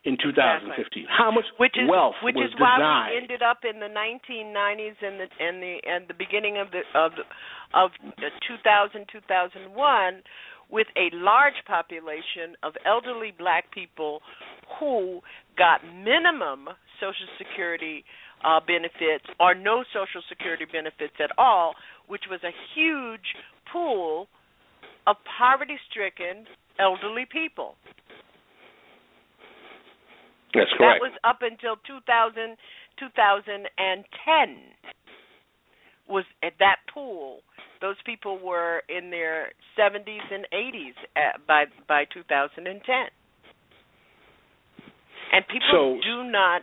in 2015?
Exactly.
How much
which is,
wealth
which
was
is why
denied?
we ended up in the 1990s and the and the and the beginning of the of of 2000 2001 with a large population of elderly black people who got minimum Social Security uh, benefits or no Social Security benefits at all, which was a huge pool of poverty stricken elderly people.
That's correct.
That was up until 2000, 2010 was at that pool. Those people were in their 70s and 80s at, by by 2010. And people
so,
do not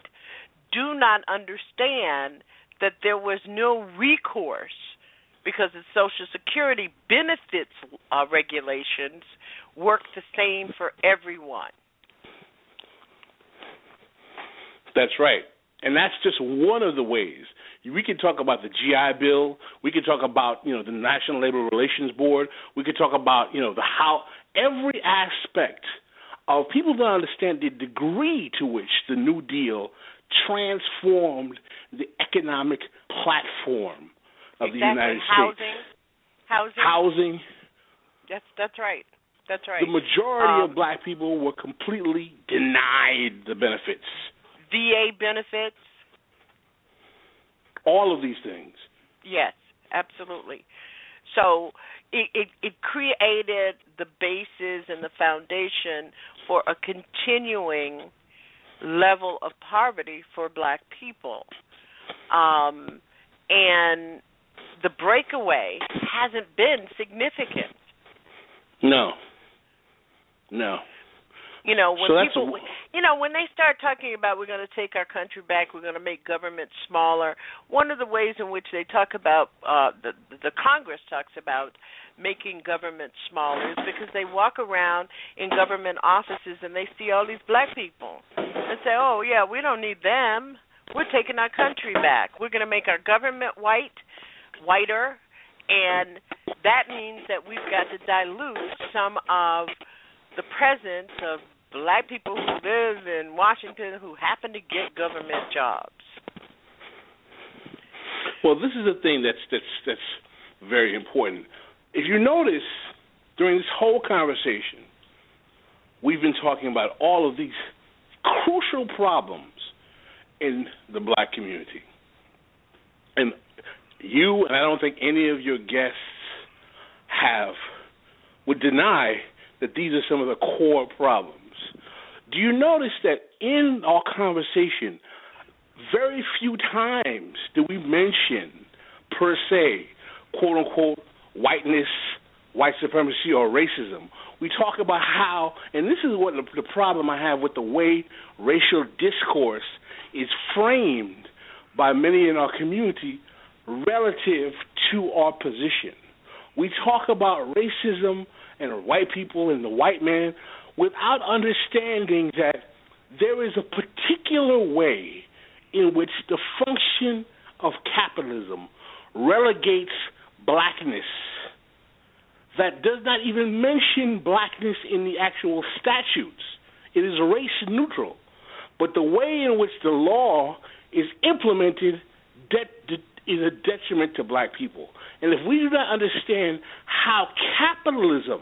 do not understand that there was no recourse because the Social Security benefits uh, regulations work the same for everyone.
That's right. And that's just one of the ways. We can talk about the GI Bill. We can talk about you know the National Labor Relations Board. We could talk about you know the how every aspect of people don't understand the degree to which the New Deal transformed the economic platform of
exactly.
the United
housing,
States.
Housing.
Housing.
That's that's right. That's right.
The majority
um,
of black people were completely denied the benefits.
VA benefits.
All of these things.
Yes, absolutely. So it, it, it created the basis and the foundation for a continuing level of poverty for black people. Um, and the breakaway hasn't been significant.
No. No.
You know, when
so
people,
a,
you know, when they start talking about we're going to take our country back, we're going to make government smaller. One of the ways in which they talk about uh, the the Congress talks about making government smaller is because they walk around in government offices and they see all these black people and say, "Oh yeah, we don't need them. We're taking our country back. We're going to make our government white, whiter, and that means that we've got to dilute some of the presence of black people who live in Washington who happen to get government jobs.
Well, this is the thing that's that's that's very important. If you notice during this whole conversation, we've been talking about all of these crucial problems in the black community. And you and I don't think any of your guests have would deny that these are some of the core problems. Do you notice that in our conversation, very few times do we mention, per se, quote unquote, whiteness, white supremacy, or racism? We talk about how, and this is what the, problem I have with the way racial discourse is framed by many in our community relative to our position. We talk about racism and white people and the white man without understanding that there is a particular way in which the function of capitalism relegates blackness that does not even mention blackness in the actual statutes. It is race neutral. But the way in which the law is implemented de- de- is a detriment to black people. And if we do not understand how capitalism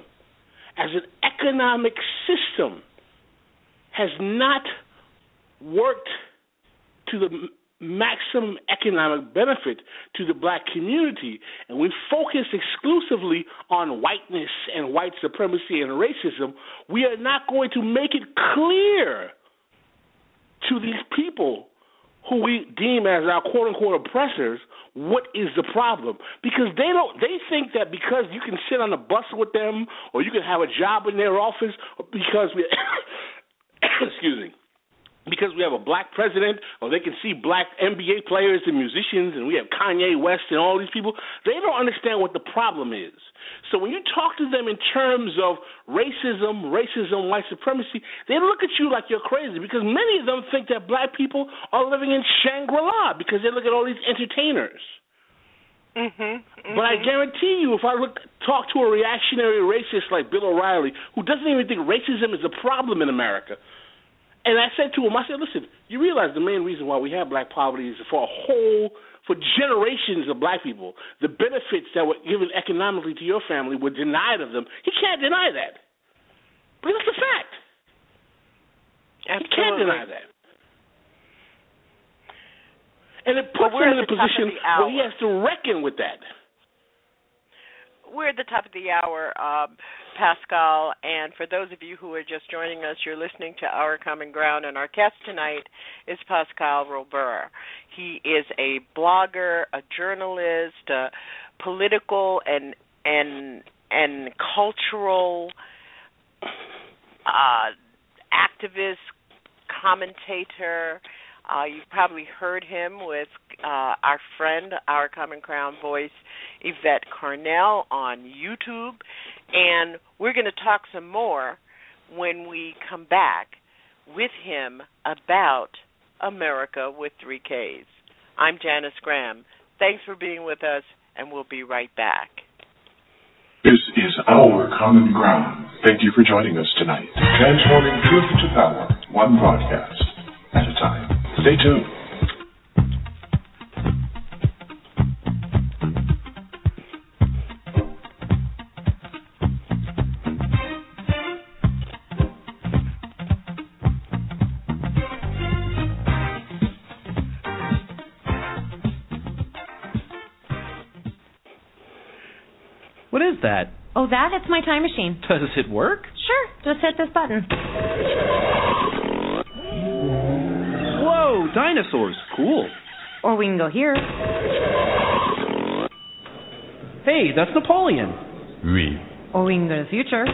as an economic system has not worked to the maximum economic benefit to the black community, and we focus exclusively on whiteness and white supremacy and racism, we are not going to make it clear to these people who we deem as our quote unquote oppressors what is the problem? Because they don't they think that because you can sit on a bus with them or you can have a job in their office or because we excuse me because we have a black president or they can see black NBA players and musicians and we have Kanye West and all these people, they don't understand what the problem is. So when you talk to them in terms of racism, racism, white supremacy, they look at you like you're crazy because many of them think that black people are living in Shangri-La because they look at all these entertainers.
Mm-hmm, mm-hmm.
But I guarantee you, if I look talk to a reactionary racist like Bill O'Reilly, who doesn't even think racism is a problem in America, and I said to him, I said, listen, you realize the main reason why we have black poverty is for a whole, for generations of black people, the benefits that were given economically to your family were denied of them. He can't deny that. But that's a fact.
Absolutely.
He can't deny that. And it puts
Well,
him in a
the top of
position where he has to reckon with that.
We're at the top of the hour, um, Pascal, and for those of you who are just joining us, you're listening to Our Common Ground, and our guest tonight is Pascal Robert. He is a blogger, a journalist, a political and and and cultural uh, activist, commentator. Uh, you've probably heard him with uh, our friend, our Common Ground voice, Yvette Carnell on YouTube. And we're going to talk some more when we come back with him about America with three Ks. I'm Janice Graham. Thanks for being with us, and we'll be right back.
This is our common ground. Thank you for joining us tonight. Transforming truth to power, one broadcast at a time. Stay tuned.
What is that?
Oh, that? It's my time machine.
Does it work?
Sure. Just hit this button.
Dinosaurs. Cool.
Or we can go here.
Hey, that's Napoleon.
Oui.
Or we can go to the future.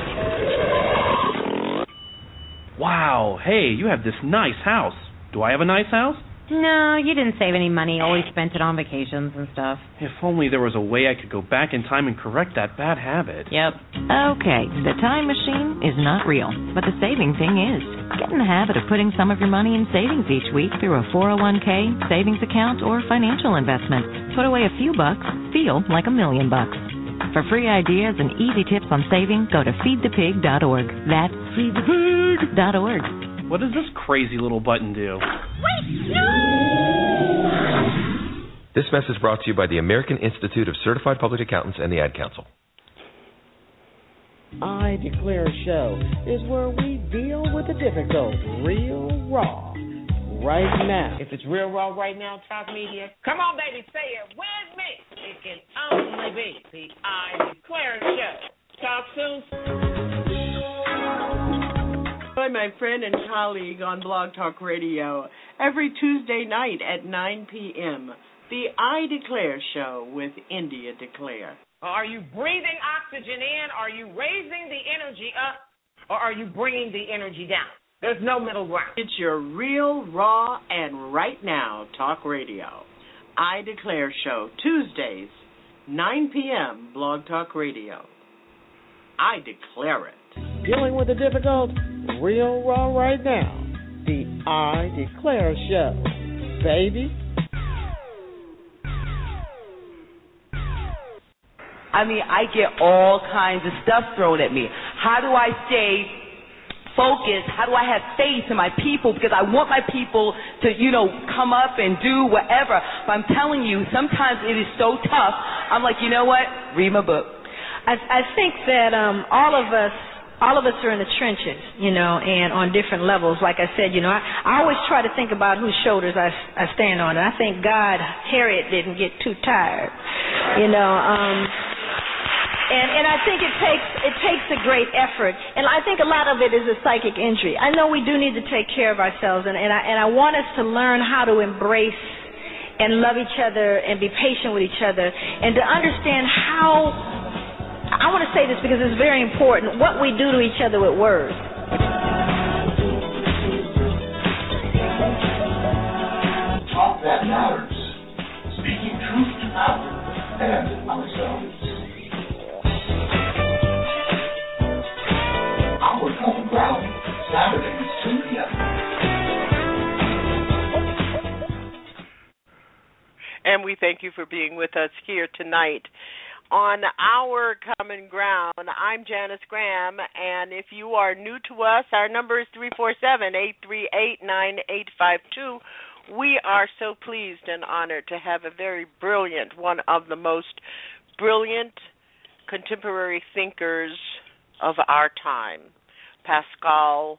Wow, hey, you have this nice house. Do I have a nice house?
No, you didn't save any money. Always spent it on vacations and stuff.
If only there was a way I could go back in time and correct that bad habit.
Yep.
Okay, the time machine is not real, but the saving thing is. Get in the habit of putting some of your money in savings each week through a 401k, savings account, or financial investment. Put away a few bucks, feel like a million bucks. For free ideas and easy tips on saving, go to feedthepig.org. That's feedthepig.org.
What does this crazy little button do?
This message brought to you by the American Institute of Certified Public Accountants and the Ad Council.
I Declare Show is where we deal with the difficult real raw right now.
If it's real raw right now, Talk Media, come on, baby, say it with me. It can only be the I Declare Show. Talk soon.
Join my friend and colleague on Blog Talk Radio every Tuesday night at 9 p.m. The I Declare Show with India Declare.
Are you breathing oxygen in? Are you raising the energy up? Or are you bringing the energy down? There's no middle ground.
It's your real, raw, and right now talk radio. I Declare Show, Tuesdays, 9 p.m., Blog Talk Radio. I declare it.
Dealing with the difficult real raw right now. The I Declare Show. Baby.
I mean, I get all kinds of stuff thrown at me. How do I stay focused? How do I have faith in my people? Because I want my people to, you know, come up and do whatever. But I'm telling you, sometimes it is so tough. I'm like, you know what? Read my book.
I, I think that um, all of us all of us are in the trenches, you know, and on different levels. Like I said, you know, I, I always try to think about whose shoulders I, I stand on, and I thank God Harriet didn't get too tired, you know. Um, and and I think it takes it takes a great effort, and I think a lot of it is a psychic injury. I know we do need to take care of ourselves, and and I and I want us to learn how to embrace and love each other and be patient with each other, and to understand how I want to say this because it's very important what we do to each other with words.
Talk that matters. Speaking truth to power and ourselves. Our common ground, Saturdays, 2 p.m.
And we thank you for being with us here tonight on our common ground. I'm Janice Graham, and if you are new to us, our number is 347 838 9852. We are so pleased and honored to have a very brilliant, one of the most brilliant contemporary thinkers of our time, Pascal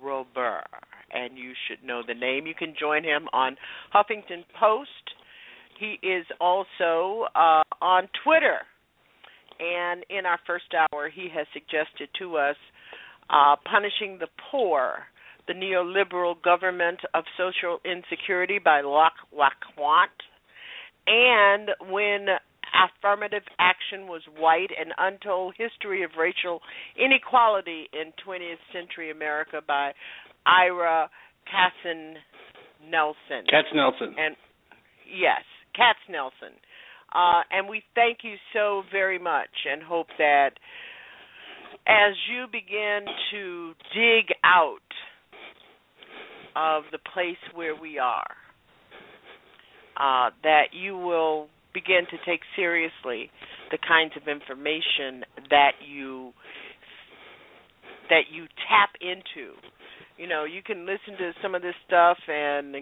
Robert. And you should know the name. You can join him on Huffington Post he is also uh, on Twitter. And in our first hour, he has suggested to us uh, punishing the poor, the neoliberal government of social insecurity by Locke Laquant, and when affirmative action was white, an untold history of racial inequality in 20th century America by Ira Casson Nelson.
Katznelson.
And yes, Katznelson. Uh, and we thank you so very much and hope that as you begin to dig out of the place where we are, uh, that you will begin to take seriously the kinds of information that you that you tap into. You know, you can listen to some of this stuff and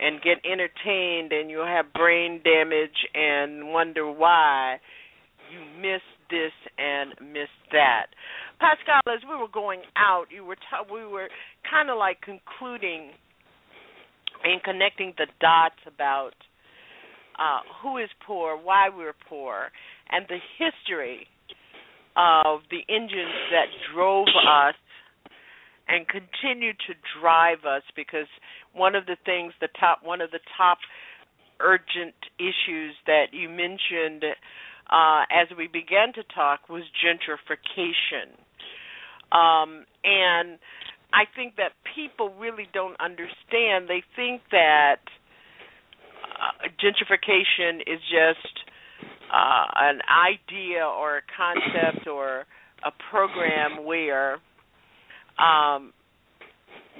and get entertained and you'll have brain damage and wonder why you missed this and missed that. Pascal, as we were going out, you were t- we were kind of like concluding and connecting the dots about uh, who is poor, why we're poor, and the history of the engines that drove us and continue to drive us because one of the things the top one of the top urgent issues that you mentioned uh, as we began to talk was gentrification. Um, and I think that people really don't understand. They think that uh, gentrification is just uh, an idea or a concept or a program where um,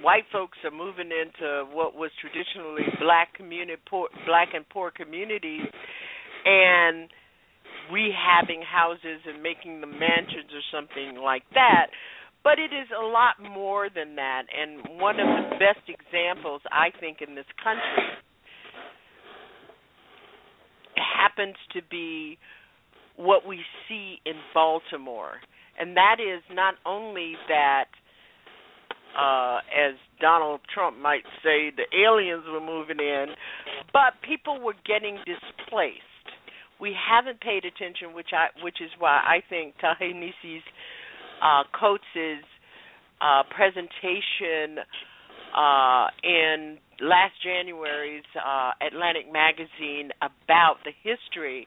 white folks are moving into what was traditionally black community poor, black and poor communities and rehabbing houses and making them mansions or something like that. But it is a lot more than that and one of the best examples i think in this country happens to be what we see in baltimore. And that is not only that uh, as Donald Trump might say, the aliens were moving in, but people were getting displaced. We haven't paid attention, which I, which is why I think Ta-Nehisi's uh, Coates's uh, presentation uh, in last January's uh, Atlantic magazine about the history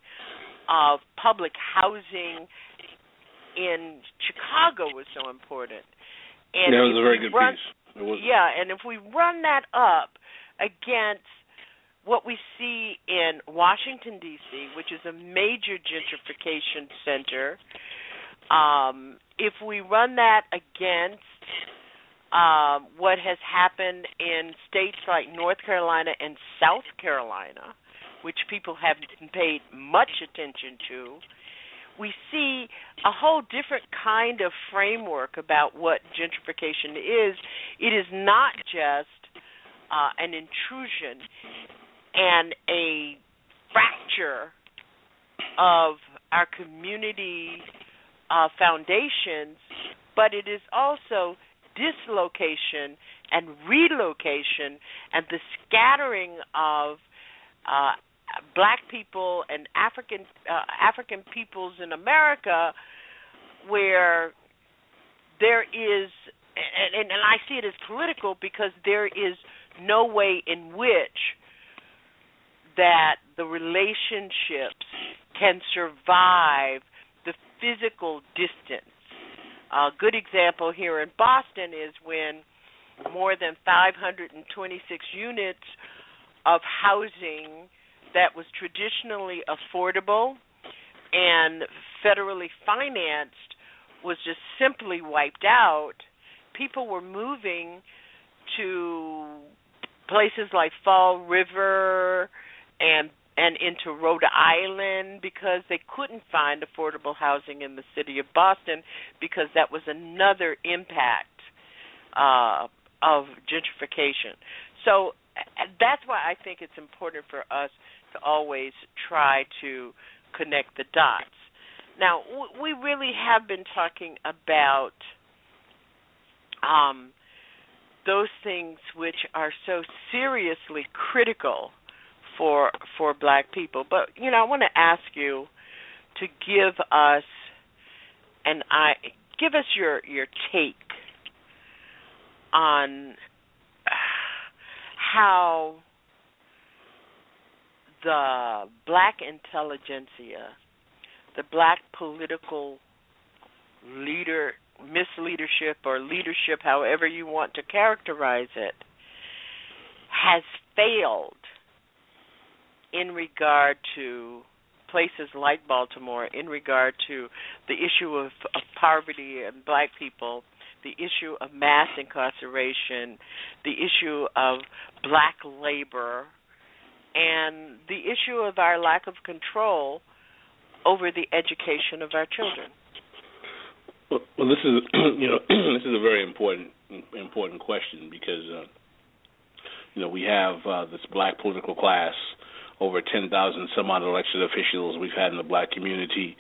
of public housing in Chicago was so important. And
that was a very good
run,
piece.
Yeah, and if we run that up against what we see in Washington D.C., which is a major gentrification center, um, if we run that against um, what has happened in states like North Carolina and South Carolina, which people haven't paid much attention to, we see a whole different kind of framework about what gentrification is. It is not just uh, an intrusion and a fracture of our community uh, foundations. but it is also dislocation and relocation and the scattering of uh, black people and African uh, African peoples in America where there is and, and, and I see it as political because there is no way in which that the relationships can survive the physical distance. A good example here in Boston is when more than 526 units of housing that was traditionally affordable and federally financed was just simply wiped out. People were moving to places like Fall River and and into Rhode Island because they couldn't find affordable housing in the city of Boston because that was another impact uh, of gentrification. So that's why I think it's important for us always try to connect the dots. Now, we really have been talking about um, those things which are so seriously critical for for black people. But you know, I want to ask you to give us and I give us your your take on how the black intelligentsia, the black political leader misleadership or leadership however you want to characterize it has failed in regard to places like Baltimore in regard to the issue of, of poverty and black people, the issue of mass incarceration, the issue of black labor, and the issue of our lack of control over the education of our children.
Well, well this is you know this is a very important important question because uh, you know we have uh, this black political class over 10,000 some odd elected officials we've had in the black community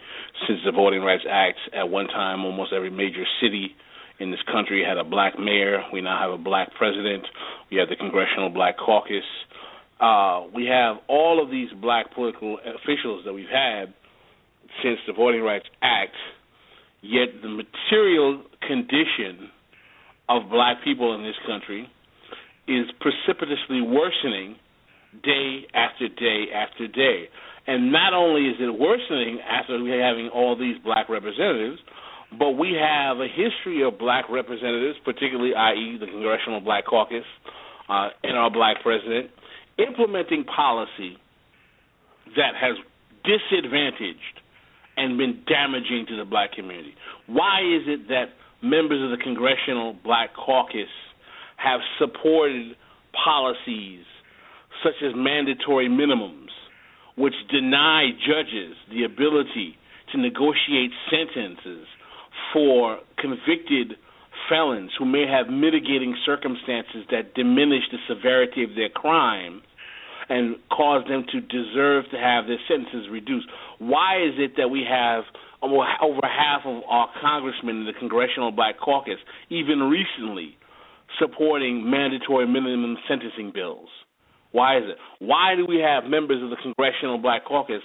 since the Voting Rights Act. At one time, almost every major city in this country had a black mayor. We now have a black president. We have the Congressional Black Caucus. Uh, we have all of these black political officials that we've had since the Voting Rights Act, yet the material condition of black people in this country is precipitously worsening day after day after day. And not only is it worsening after we having all these black representatives, but we have a history of black representatives, particularly, i.e., the Congressional Black Caucus uh, and our black president, implementing policy that has disadvantaged and been damaging to the black community. Why is it that members of the Congressional Black Caucus have supported policies such as mandatory minimums, which deny judges the ability to negotiate sentences for convicted felons who may have mitigating circumstances that diminish the severity of their crime and cause them to deserve to have their sentences reduced. Why is it that we have over half of our congressmen in the Congressional Black Caucus, even recently, supporting mandatory minimum sentencing bills? Why is it? Why do we have members of the Congressional Black Caucus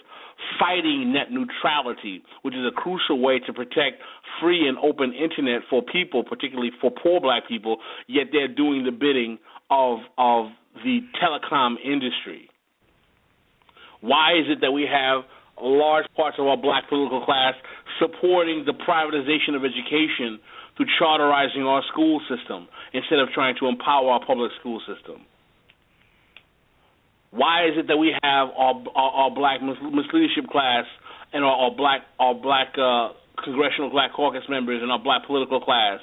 fighting net neutrality, which is a crucial way to protect free and open internet for people, particularly for poor black people, yet they're doing the bidding of of the telecom industry? Why is it that we have large parts of our black political class supporting the privatization of education through charterizing our school system instead of trying to empower our public school system? Why is it that we have our our, our black leadership class and our, our black our black uh, congressional black caucus members and our black political class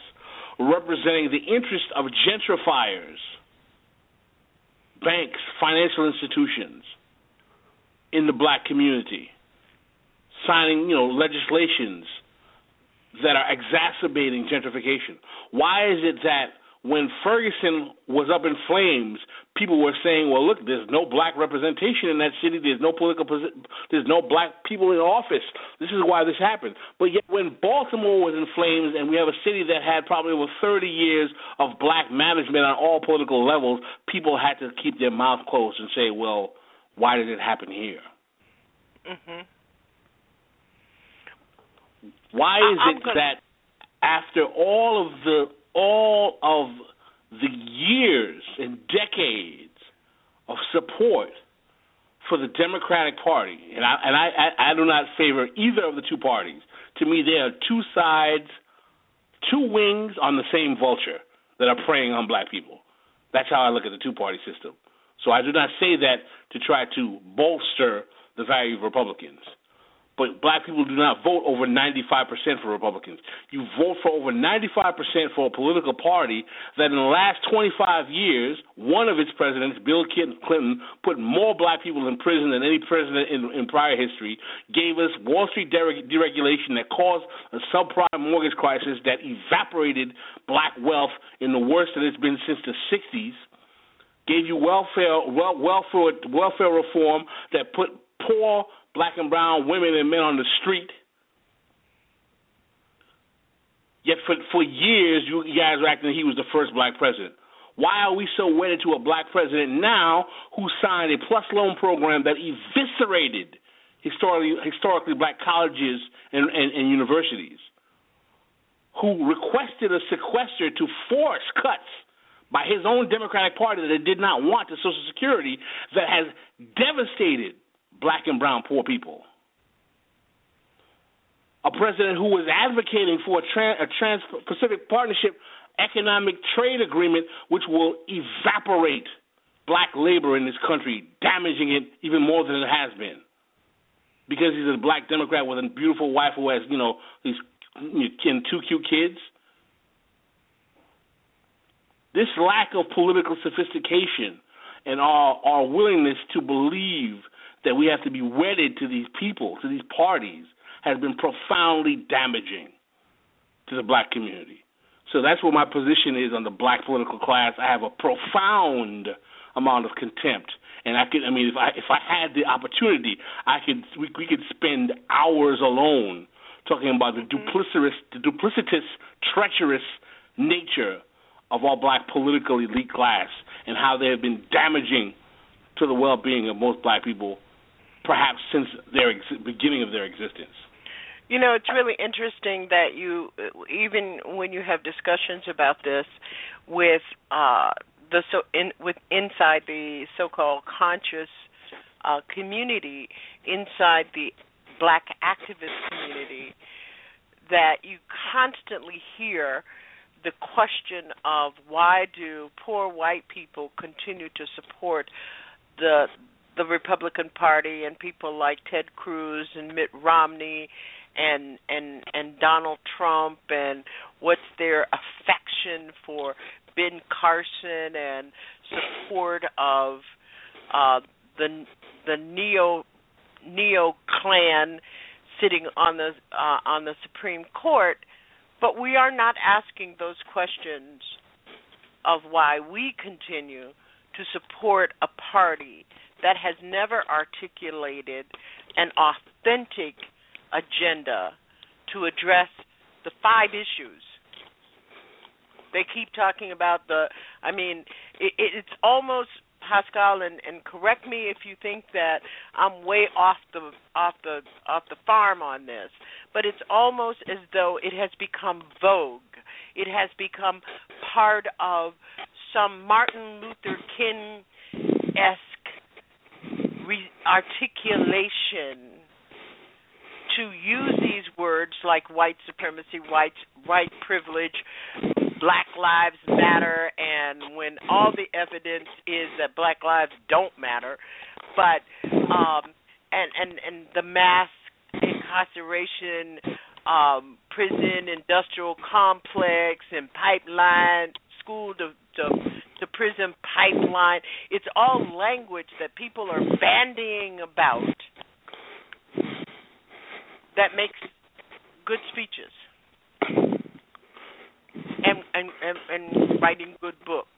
representing the interest of gentrifiers, banks, financial institutions in the black community, signing you know legislations that are exacerbating gentrification? Why is it that when Ferguson was up in flames, people were saying, "Well, look, there's no black representation in that city. There's no political, there's no black people in office. This is why this happened." But yet, when Baltimore was in flames, and we have a city that had probably over 30 years of black management on all political levels, people had to keep their mouth closed and say, "Well, why did it happen here?"
Mhm.
Why is it
gonna...
that after all of the all of the years and decades of support for the Democratic Party, and I and I, I, do not favor either of the two parties. To me, they are two sides, two wings on the same vulture that are preying on black people. That's how I look at the two party system. So I do not say that to try to bolster the value of Republicans but black people do not vote over 95% for Republicans. You vote for over 95% for a political party that in the last 25 years, one of its presidents, Bill Clinton, put more black people in prison than any president in, in prior history, gave us Wall Street deregulation that caused a subprime mortgage crisis that evaporated black wealth in the worst that it's been since the 60s, gave you welfare, welfare, welfare reform that put poor black and brown women and men on the street. Yet for for years, you guys were acting he was the first black president. Why are we so wedded to a black president now who signed a plus loan program that eviscerated historically historically black colleges and, and, and universities? Who requested a sequester to force cuts by his own Democratic Party that did not want the Social Security that has devastated black and brown poor people. A president who was advocating for a, trans, a Trans-Pacific Partnership economic trade agreement which will evaporate black labor in this country, damaging it even more than it has been. Because he's a black Democrat with a beautiful wife who has, you know, these two cute kids. This lack of political sophistication and our, our willingness to believe that we have to be wedded to these people, to these parties, has been profoundly damaging to the black community. So that's what my position is on the black political class. I have a profound amount of contempt, and I could, I mean, if I if I had the opportunity, I could we, we could spend hours alone talking about the mm-hmm. duplicitous, the duplicitous, treacherous nature of our black political elite class and how they have been damaging to the well-being of most black people perhaps since their ex- beginning of their existence.
You know, it's really interesting that you, even when you have discussions about this with uh, the so in with inside the so-called conscious uh, community, inside the black activist community, that you constantly hear the question of why do poor white people continue to support the the Republican Party and people like Ted Cruz and Mitt Romney and and and Donald Trump and what's their affection for Ben Carson and support of uh the the neo neo clan sitting on the uh, on the Supreme Court. But we are not asking those questions of why we continue to support a party that has never articulated an authentic agenda to address the five issues. They keep talking about the. I mean, it, it's almost Pascal, and, and correct me if you think that I'm way off the off the off the farm on this, but it's almost as though it has become vogue. It has become part of some Martin Luther King esque re- articulation to use these words like white supremacy, white white privilege, black lives matter and when all the evidence is that black lives don't matter, but um and and and the mass incarceration um prison industrial complex and pipeline school to to to prison pipeline. It's all language that people are bandying about that makes good speeches. And and, and, and writing good books?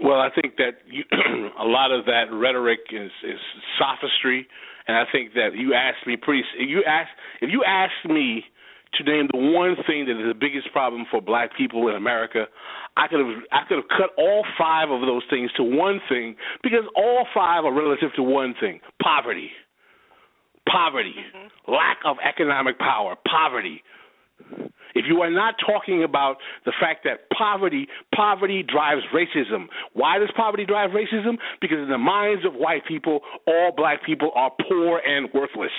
Well, I think that you, a lot of that rhetoric is, is sophistry, and I think that you asked me pretty. You ask if you asked me to name the one thing that is the biggest problem for Black people in America, I could have I could have cut all five of those things to one thing because all five are relative to one thing: poverty, poverty, mm-hmm. lack of economic power, poverty. If you are not talking about the fact that poverty poverty drives racism. Why does poverty drive racism? Because in the minds of white people, all black people are poor and worthless.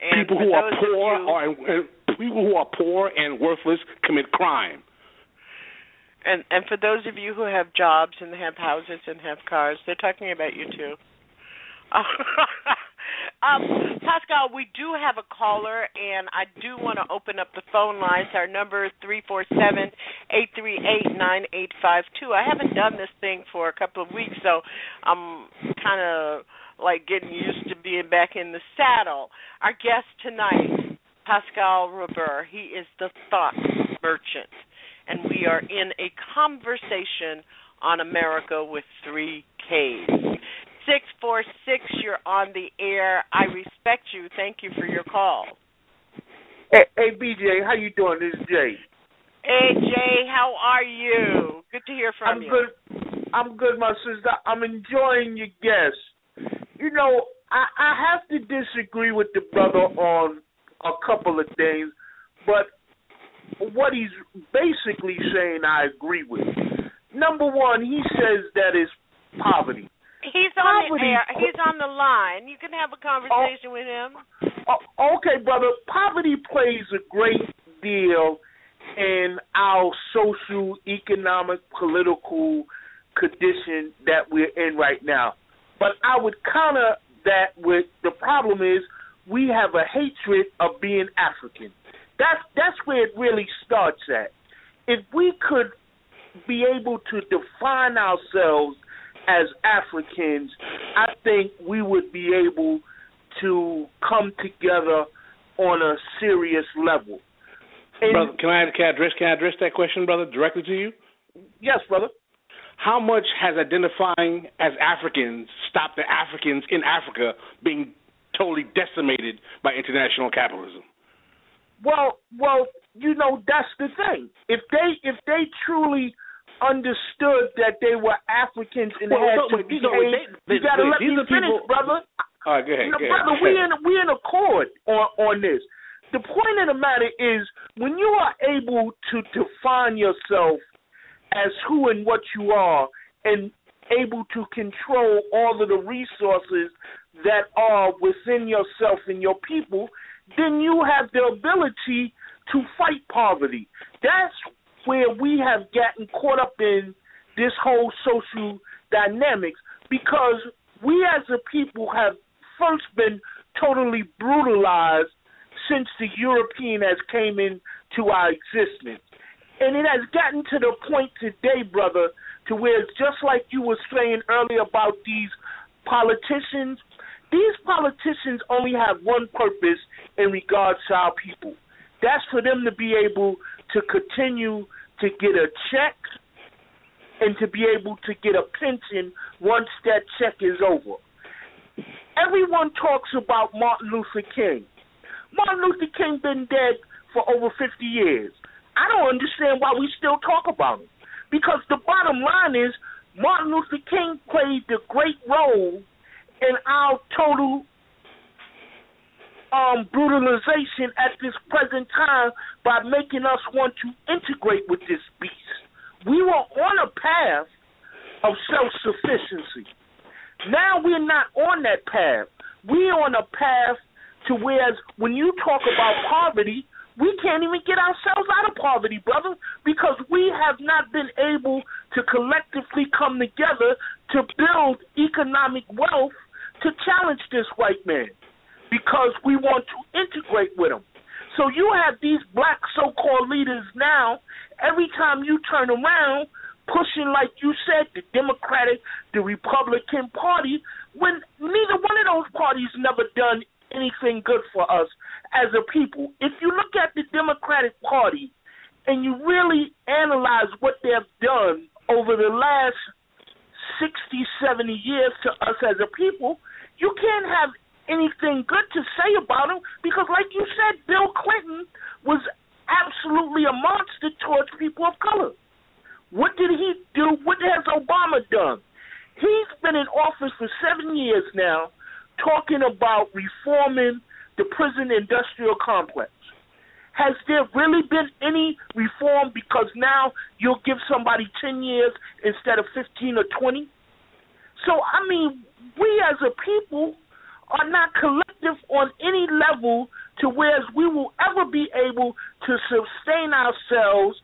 And
people who are poor
you,
are people who are poor and worthless commit crime.
And and for those of you who have jobs and have houses and have cars, they're talking about you too. um, Pascal, we do have a caller, and I do want to open up the phone lines. Our number is three four seven eight three eight nine eight five two. I haven't done this thing for a couple of weeks, so I'm kind of like getting used to being back in the saddle. Our guest tonight, Pascal Robert, he is the thought merchant, and we are in a conversation on America with three Ks. Six four six, you're on the air. I respect you. Thank you for your call.
Hey, hey BJ, how you doing? This is Jay.
Hey Jay, how are you? Good to hear from
I'm
you.
I'm good. I'm good, my sister. I'm enjoying your guest you know, I, I have to disagree with the brother on a couple of things, but what he's basically saying, I agree with. Number one, he says that is poverty.
He's on poverty, the air. He's on the line. You can have a conversation oh, with him.
Oh, oh, okay, brother. Poverty plays a great deal in our social, economic, political condition that we're in right now. But I would counter that with the problem is we have a hatred of being African. That's that's where it really starts at. If we could be able to define ourselves as Africans, I think we would be able to come together on a serious level.
And brother, can I, can I address can I address that question, brother, directly to you?
Yes, brother
how much has identifying as Africans stopped the Africans in Africa being totally decimated by international capitalism?
Well, well, you know that's the thing. If they if they truly understood that they were Africans and well, had so, to they, they, you got to let me finish, people, brother.
All right, go ahead.
You know,
go
brother,
ahead.
we in we in accord on on this. The point of the matter is when you are able to define yourself as who and what you are and able to control all of the resources that are within yourself and your people, then you have the ability to fight poverty. That's where we have gotten caught up in this whole social dynamics because we as a people have first been totally brutalized since the European has came into our existence. And it has gotten to the point today, brother, to where it's just like you were saying earlier about these politicians. These politicians only have one purpose in regards to our people. That's for them to be able to continue to get a check and to be able to get a pension once that check is over. Everyone talks about Martin Luther King. Martin Luther King been dead for over 50 years. I don't understand why we still talk about him. Because the bottom line is Martin Luther King played the great role in our total um, brutalization at this present time by making us want to integrate with this beast. We were on a path of self sufficiency. Now we're not on that path. We're on a path to where, when you talk about poverty, we can't even get ourselves out of poverty, brother, because we have not been able to collectively come together to build economic wealth to challenge this white man because we want to integrate with him. So you have these black so called leaders now, every time you turn around, pushing, like you said, the Democratic, the Republican Party, when neither one of those parties never done anything good for us as a people. If you look at the Democratic Party and you really analyze what they have done over the last 60, 70 years to us as a people, you can't have anything good to say about them because, like you said, Bill Clinton was absolutely a monster towards people of color. What did he do? What has Obama done? He's been in office for seven years now, talking about reforming the prison industrial complex. Has there really been any reform because now you'll give somebody 10 years instead of 15 or 20? So, I mean, we as a people are not collective on any level to where we will ever be able to sustain ourselves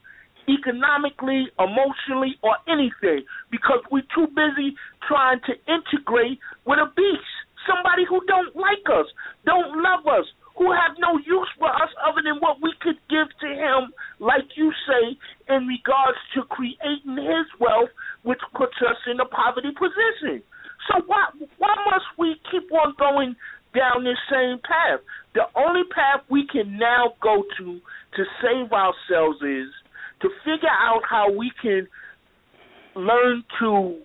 economically, emotionally, or anything because we're too busy trying to integrate with a beast, somebody who don't like us, don't love us, who have no use for us other than what we could give to him, like you say, in regards to creating his wealth, which puts us in a poverty position. So why why must we keep on going down this same path? The only path we can now go to to save ourselves is to figure out how we can learn to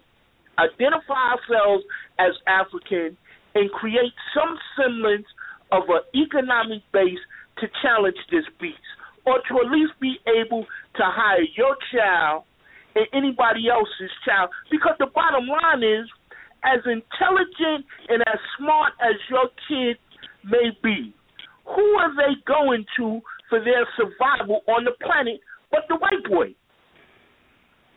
identify ourselves as African and create some semblance of an economic base to challenge this beast, or to at least be able to hire your child and anybody else's child. Because the bottom line is, as intelligent and as smart as your kid may be, who are they going to for their survival on the planet but the white boy?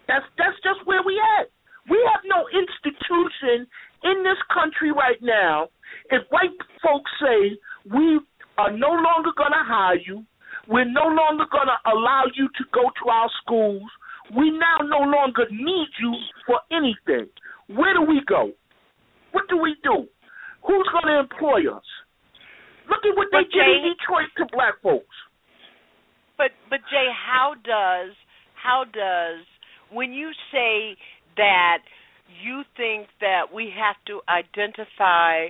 That's that's just where we at. We have no institution in this country right now. If white folks say we are no longer going to hire you, we're no longer going to allow you to go to our schools, we now no longer need you for anything. Where do we go? What do we do? Who's going to employ us? Look at what
But
they did
Jay-
in Detroit to black folks.
But but Jay, how does how does when you say that you think that we have to identify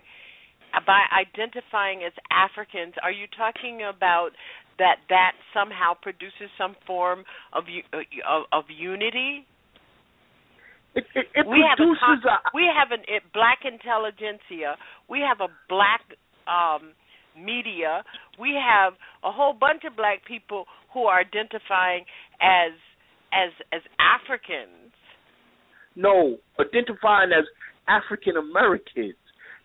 by identifying as Africans, are you talking about that that somehow produces some form of of, of unity?
It, it, it
we have a,
a,
we have an it, black intelligentsia. We have a black um, media. We have a whole bunch of black people who are identifying as as as Africans.
No identifying as African Americans.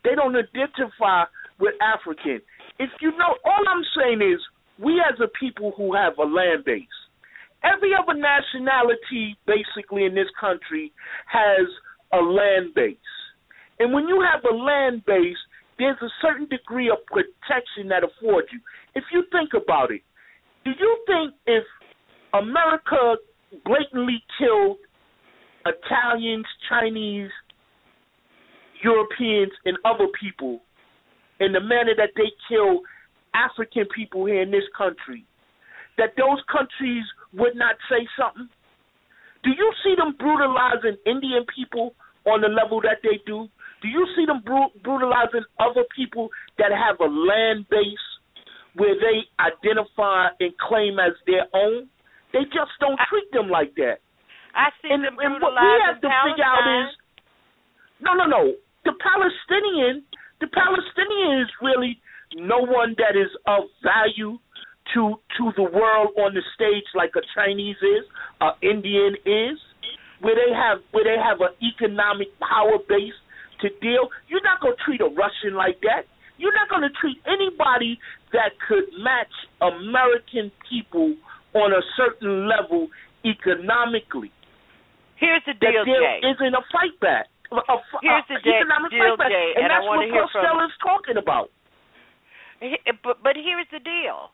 They don't identify with African. If you know, all I'm saying is we as a people who have a land base. Every other nationality, basically in this country, has a land base. And when you have a land base, there's a certain degree of protection that affords you. If you think about it, do you think if America blatantly killed Italians, Chinese, Europeans, and other people in the manner that they kill African people here in this country, that those countries would not say something? Do you see them brutalizing Indian people on the level that they do? Do you see them bru- brutalizing other people that have a land base where they identify and claim as their own? They just don't treat them like that.
I see
And,
them
and what we have to figure out is no, no, no. The Palestinian, the Palestinian is really no one that is of value to to the world on the stage like a Chinese is, a Indian is, where they have where they have an economic power base to deal. You're not gonna treat a Russian like that. You're not gonna treat anybody that could match American people on a certain level economically.
Here's the
That
deal,
there
Jay.
isn't a fight back. A, a,
Here's the deal-
back.
Jay,
and
and I
that's
hear from-
Costello is talking about.
He- But but here's the deal.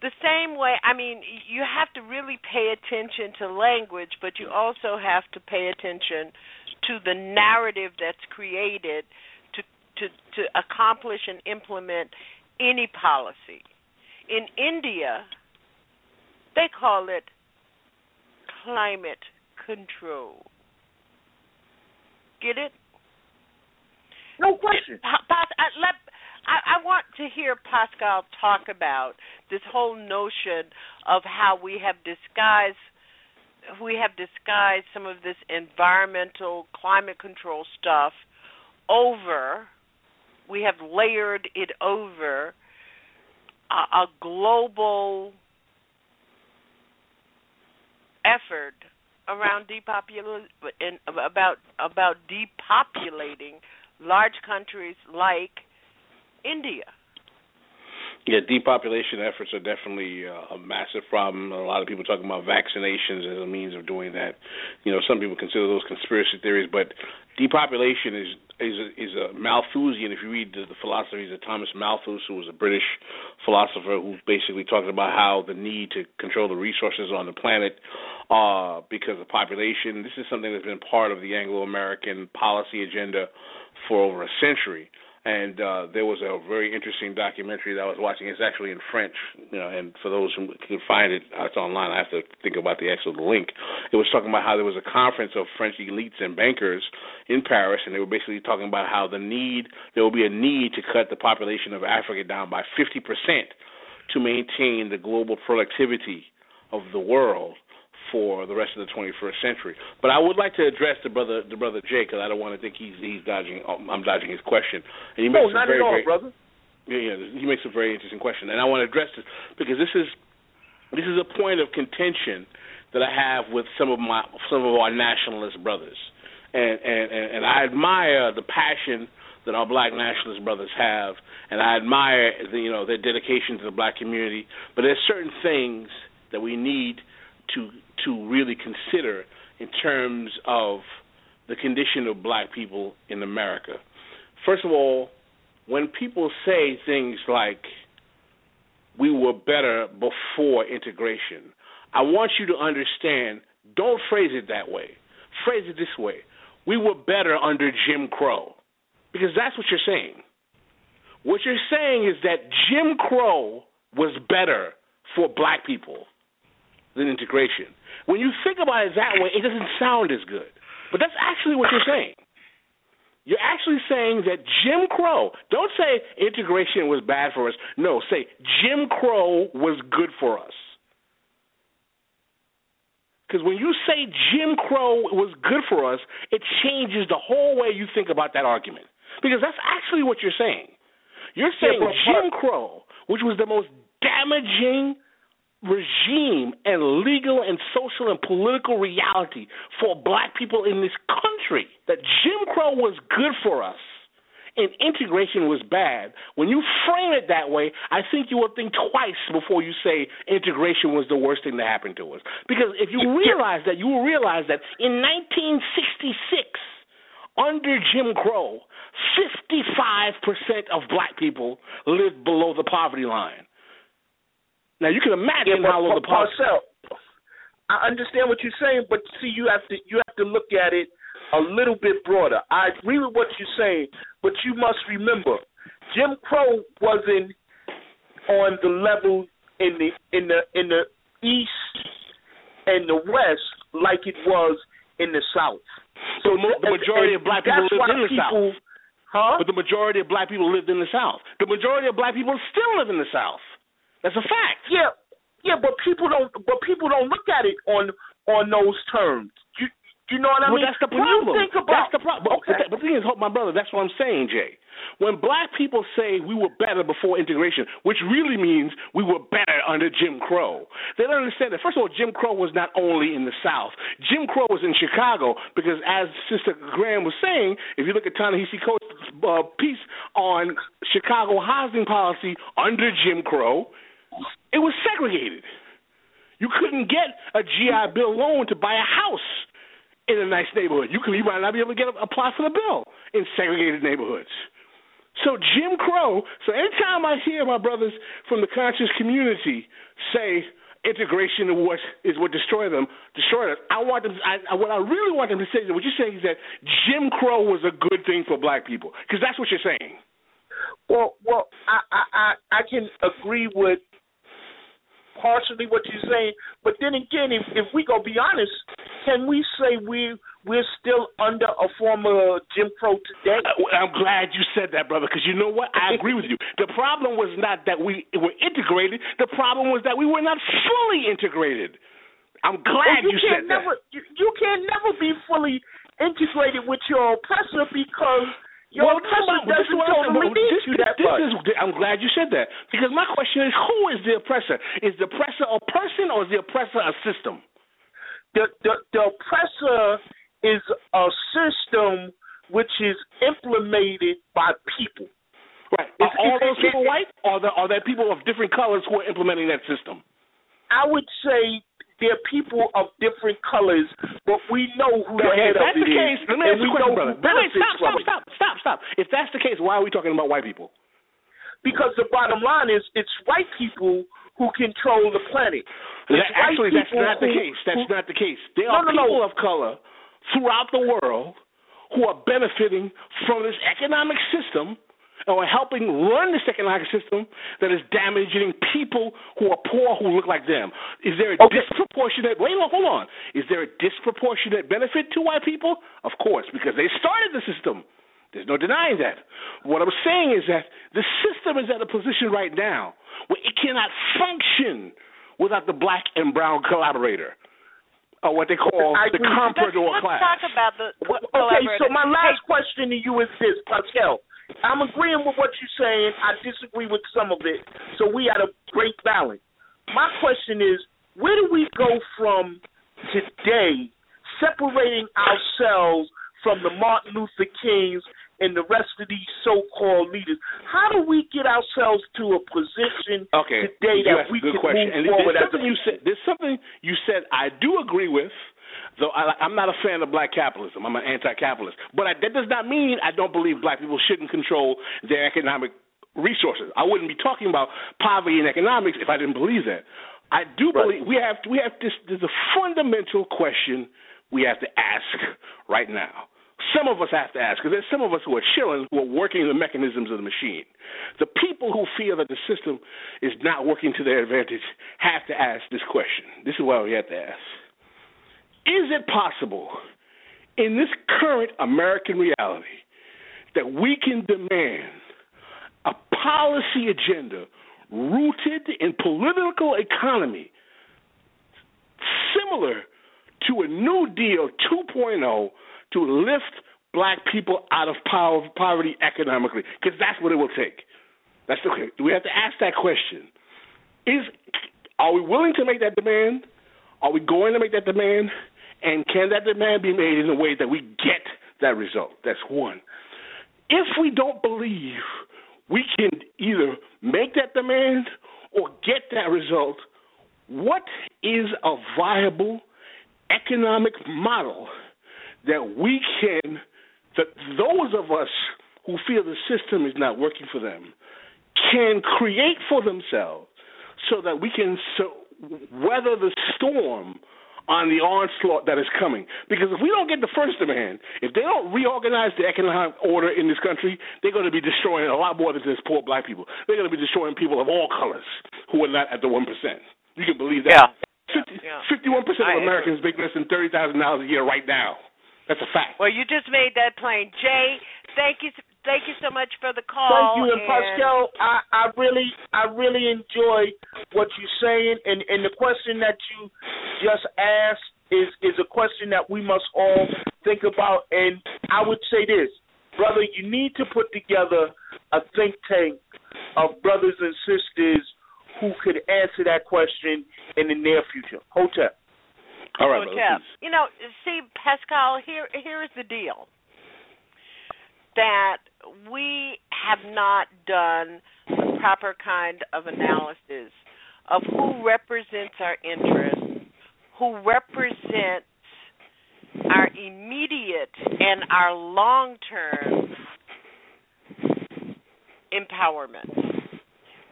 The same way, I mean, you have to really pay attention to language, but you also have to pay attention to the narrative that's created to to to accomplish and implement any policy. In India, they call it climate control. Get it?
No question.
Pa- pa- I, uh, let, I, I want to hear Pascal talk about this whole notion of how we have disguised we have disguised some of this environmental climate control stuff over we have layered it over a, a global effort around depopulating about about depopulating large countries like India.
Yeah, depopulation efforts are definitely uh, a massive problem. A lot of people talking about vaccinations as a means of doing that. You know, some people consider those conspiracy theories, but depopulation is is a, is a Malthusian. If you read the, the philosophies of Thomas Malthus, who was a British philosopher, who basically talked about how the need to control the resources on the planet uh, because of population. This is something that's been part of the Anglo-American policy agenda for over a century and uh, there was a very interesting documentary that I was watching. It's actually in French, you know, and for those who can find it, uh, it's online. I have to think about the actual link. It was talking about how there was a conference of French elites and bankers in Paris, and they were basically talking about how the need there will be a need to cut the population of Africa down by 50 percent to maintain the global productivity of the world for the rest of the 21st century. But I would like to address the brother, the brother Jay, because I don't want to think he's he's dodging. Um, I'm dodging his question.
And he makes no, not
very,
at all,
very,
brother.
Yeah, yeah, he makes a very interesting question, and I want to address this because this is this is a point of contention that I have with some of my some of our nationalist brothers, and and and, and I admire the passion that our black nationalist brothers have, and I admire the, you know their dedication to the black community. But there's certain things that we need to to really consider in terms of the condition of black people in America. First of all, when people say things like we were better before integration, I want you to understand don't phrase it that way. Phrase it this way. We were better under Jim Crow. Because that's what you're saying. What you're saying is that Jim Crow was better for black people than integration. When you think about it that way, it doesn't sound as good. But that's actually what you're saying. You're actually saying that Jim Crow, don't say integration was bad for us. No, say Jim Crow was good for us. Because when you say Jim Crow was good for us, it changes the whole way you think about that argument. Because that's actually what you're saying. You're saying yeah, Jim Crow, which was the most damaging regime and legal and social and political reality for black people in this country. That Jim Crow was good for us and integration was bad. When you frame it that way, I think you will think twice before you say integration was the worst thing that happened to us. Because if you realize that, you will realize that in 1966, under Jim Crow, 55% of black people lived below the poverty line. Now you can imagine
yeah,
how low the
Parcell, I understand what you're saying, but see, you have to you have to look at it a little bit broader. I agree with what you're saying, but you must remember, Jim Crow wasn't on the level in the in the in the east and the west like it was in the south.
So the majority
and,
of black people lived in the
people,
south.
Huh?
But the majority of black people lived in the south. The majority of black people still live in the south. That's a fact.
Yeah, yeah, but people don't. But people don't look at it on on those terms. You you know what I
well,
mean?
That's the problem.
think about,
that's the problem.
Okay.
But, but the thing is, my brother, that's what I'm saying, Jay. When black people say we were better before integration, which really means we were better under Jim Crow, they don't understand that. First of all, Jim Crow was not only in the South. Jim Crow was in Chicago because, as Sister Graham was saying, if you look at Ta-Nehisi Coates' uh, piece on Chicago housing policy under Jim Crow, it was segregated. You couldn't get a GI Bill loan to buy a house in a nice neighborhood. You could you might not be able to get a, apply for the bill in segregated neighborhoods. So Jim Crow. So anytime I hear my brothers from the conscious community say integration is what is what destroyed them, destroyed us, I want them. I, what I really want them to say is what you're saying is that Jim Crow was a good thing for black people because that's what you're saying.
Well, well, I I I can agree with partially what you're saying, but then again, if if we go be honest, can we say we we're still under a form of Jim Crow today.
Uh, I'm glad you said that, brother, because you know what? I agree with you. The problem was not that we were integrated. The problem was that we were not fully integrated. I'm glad
you,
you
can't
said
never,
that.
You, you can never be fully integrated with your oppressor because your
well,
oppressor
no, is
doesn't totally need you that
this
much.
is, I'm glad you said that because my question is, who is the oppressor? Is the oppressor a person or is the oppressor a system?
the, the the oppressor is a system which is implemented by people.
Right. Are all those people white, or are there, are there people of different colors who are implementing that system?
I would say they're people of different colors, but we know who the head
if
of
that's
it
the case, let me
and we
you a question,
know
brother.
who
Wait, wait,
benefits
stop,
from
stop,
it.
stop, stop, stop. If that's the case, why are we talking about white people?
Because the bottom line is, it's white people who control the planet.
That, actually, that's not the case. That's
who-
not the case. There
No,
are
no, no.
people of color throughout the world who are benefiting from this economic system or helping run this economic system that is damaging people who are poor who look like them. Is there a disproportionate? Wait, hold on. Is there a disproportionate benefit to white people? Of course, because they started the system. There's no denying that. What I'm saying is that the system is at a position right now where it cannot function without the black and brown collaborator, or what they call
I
the
agree.
comprador
Let's
class.
talk about the
Okay, so my last question to you is this, Pascal. I'm agreeing with what you're saying. I disagree with some of it. So we had a great balance. My question is, where do we go from today, separating ourselves from the Martin Luther Kings and the rest of these so-called leaders? How do we get ourselves to a position
Okay,
today that we can
question.
move
and
forward
there's
as a
something you said. There's something you said I do agree with, though I, I'm not a fan of black capitalism. I'm an anti-capitalist, but I, that does not mean I don't believe black people shouldn't control their economic resources. I wouldn't be talking about poverty and economics if I didn't believe that. I do believe we have we have this. There's a fundamental question we have to ask right now. Some of us have to ask because there's some of us who are chilling, who are working the mechanisms of the machine. The people who feel that the system is not working to their advantage have to ask this question. This is why we have to ask: Is it possible in this current American reality that we can demand a policy agenda rooted in political economy similar to a New Deal 2.0 to lift black people out of poverty economically? Because that's what it will take. That's okay. We have to ask that question. Is are we willing to make that demand? Are we going to make that demand? And can that demand be made in a way that we get that result? That's one. If we don't believe we can either make that demand or get that result, what is a viable economic model that we can, that those of us who feel the system is not working for them, can create for themselves so that we can so, weather the storm on the onslaught that is coming. Because if we don't get the first demand, if they don't reorganize the economic order in this country, they're going to be destroying a lot more than just poor black people. They're going to be destroying people of all colors who are not at the 1%. You can believe that.
Yeah.
51%
I
of Americans make less than $30,000 a year right now. That's a fact.
Well, you just made that plain. Jay, thank you thank you so much for the call.
Thank you, and Pascal. I, I really, I really enjoy what you're saying, and and the question that you just asked is is a question that we must all think about. And I would say this, brother, you need to put together a think tank of brothers and sisters who could answer that question in the near future. Hotep.
All right,
Hotep. You know, see, Pascal, here here is the deal. That we have not done the proper kind of analysis of who represents our interests, who represents our immediate and our long term empowerment.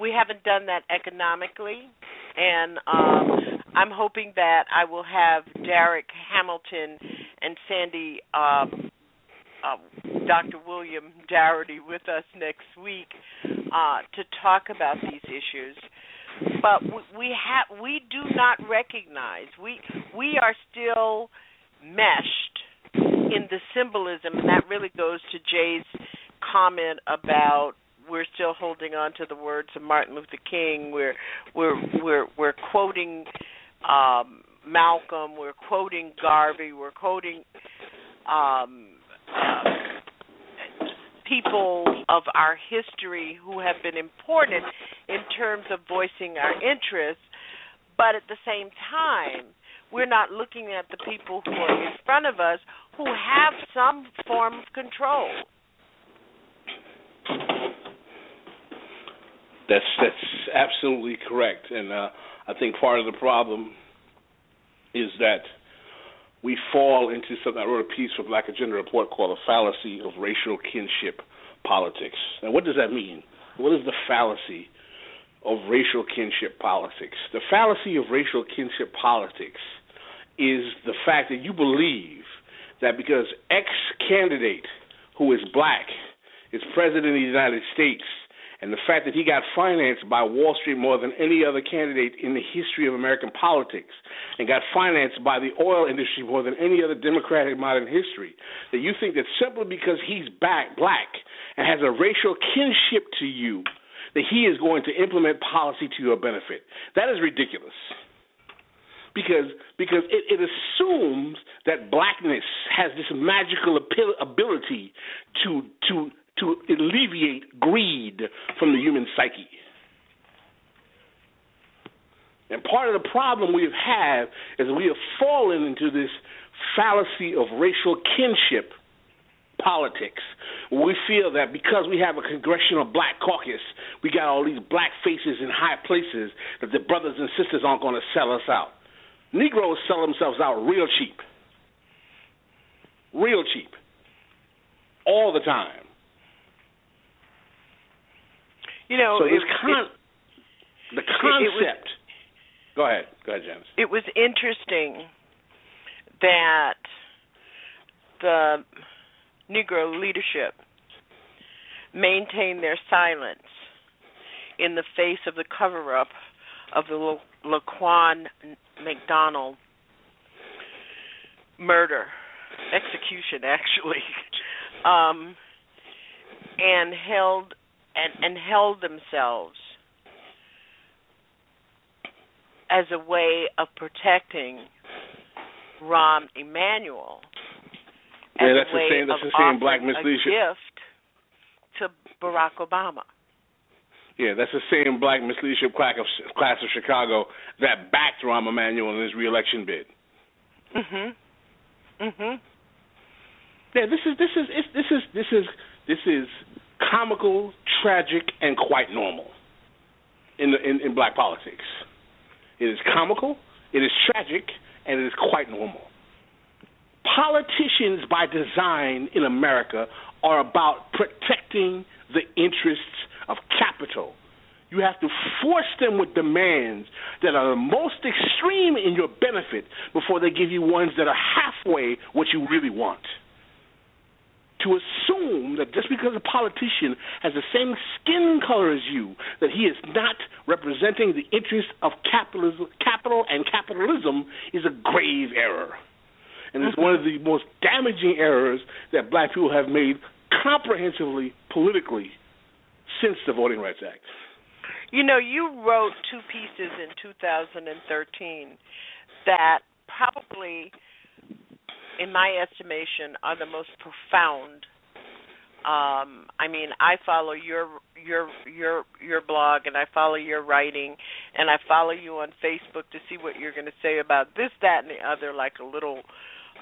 We haven't done that economically, and um, I'm hoping that I will have Darrick Hamilton and Sandy, um, uh, Dr. William Darity, with us next week uh, to talk about these issues. But we, we have we do not recognize we we are still meshed in the symbolism, and that really goes to Jay's comment about we're still holding on to the words of Martin Luther King. We're we're we're we're quoting um, Malcolm. We're quoting Garvey. We're quoting um, uh, people of our history who have been important in terms of voicing our interests. But at the same time, we're not looking at the people who are in front of us who have some form of control.
That's that's absolutely correct, and uh, I think part of the problem is that we fall into something. I wrote a piece for Black Agenda Report called "The Fallacy of Racial Kinship Politics." And what does that mean? What is the fallacy of racial kinship politics? The fallacy of racial kinship politics is the fact that you believe that because X candidate who is black is president of the United States and the fact that he got financed by Wall Street more than any other candidate in the history of American politics, and got financed by the oil industry more than any other Democrat in modern history, that you think that simply because he's back black and has a racial kinship to you, that he is going to implement policy to your benefit. That is ridiculous. Because because it, it assumes that blackness has this magical ability to to to alleviate greed from the human psyche. And part of the problem we have had is we have fallen into this fallacy of racial kinship politics. We feel that because we have a congressional black caucus, we got all these black faces in high places, that the brothers and sisters aren't going to sell us out. Negroes sell themselves out real cheap. Real cheap. All the time.
You know,
so
it,
con-
it,
the concept.
was,
go ahead, go ahead, Janice.
It was interesting that the Negro leadership maintained their silence in the face of the cover-up of the Laquan McDonald murder, execution, actually, um, and held and, and held themselves as a way of protecting Rahm Emanuel.
Yeah,
as
that's
a way
the same. That's
of
the same black
offering a
misleadership.
gift to Barack Obama.
Yeah, that's the same black misleadership class of, class of Chicago that backed Rahm Emanuel in his reelection bid.
Mhm. Mhm.
Yeah, this is this is it's, this is this is this is comical, tragic, and quite normal in the in, in black politics. It is comical, it is tragic, and it is quite normal. Politicians, by design in America, are about protecting the interests of capital. You have to force them with demands that are the most extreme in your benefit before they give you ones that are halfway what you really want. To assume that just because a politician has the same skin color as you, that he is not representing the interests of capitalism, capital and capitalism is a grave error. And it's one of the most damaging errors that black people have made comprehensively politically since the Voting Rights Act.
You know, you wrote two pieces in 2013 that probably, in my estimation, are the most profound. Um, I mean, I follow your your your your blog, and I follow your writing, and I follow you on Facebook to see what you're going to say about this, that, and the other, like a little,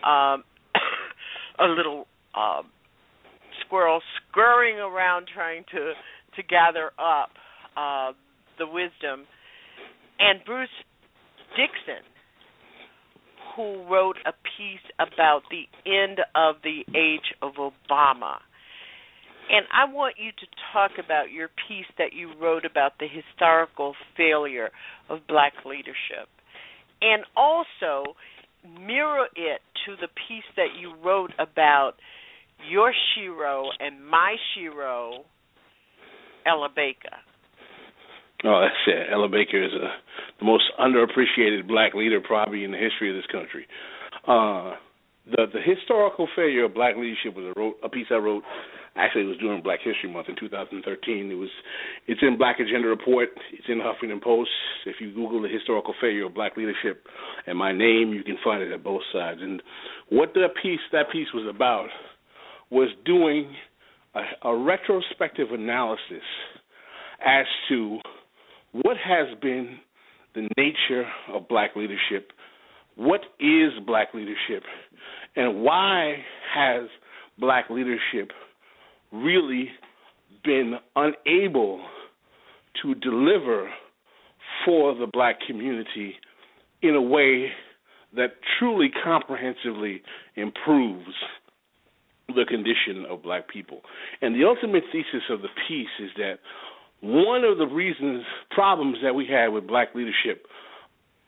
um, a little uh, squirrel scurrying around trying to to gather up uh, the wisdom. And Bruce Dixon, who wrote a piece about the end of the age of Obama. And I want you to talk about your piece that you wrote about the historical failure of black leadership. And also mirror it to the piece that you wrote about your Shero and my Shero, Ella Baker.
Oh, that's it. Ella Baker is a, the most underappreciated black leader probably in the history of this country. Uh, the the historical failure of black leadership was a wrote a piece I wrote. Actually, it was during Black History Month in 2013. It was it's in Black Agenda Report. It's in Huffington Post. If you Google the historical failure of black leadership and my name, you can find it at both sides. And what that piece that piece was about was doing a, a retrospective analysis as to what has been the nature of black leadership, what is black leadership, and why has black leadership really been unable to deliver for the black community in a way that truly comprehensively improves the condition of black people. And the ultimate thesis of the piece is that one of the reasons, problems that we had with black leadership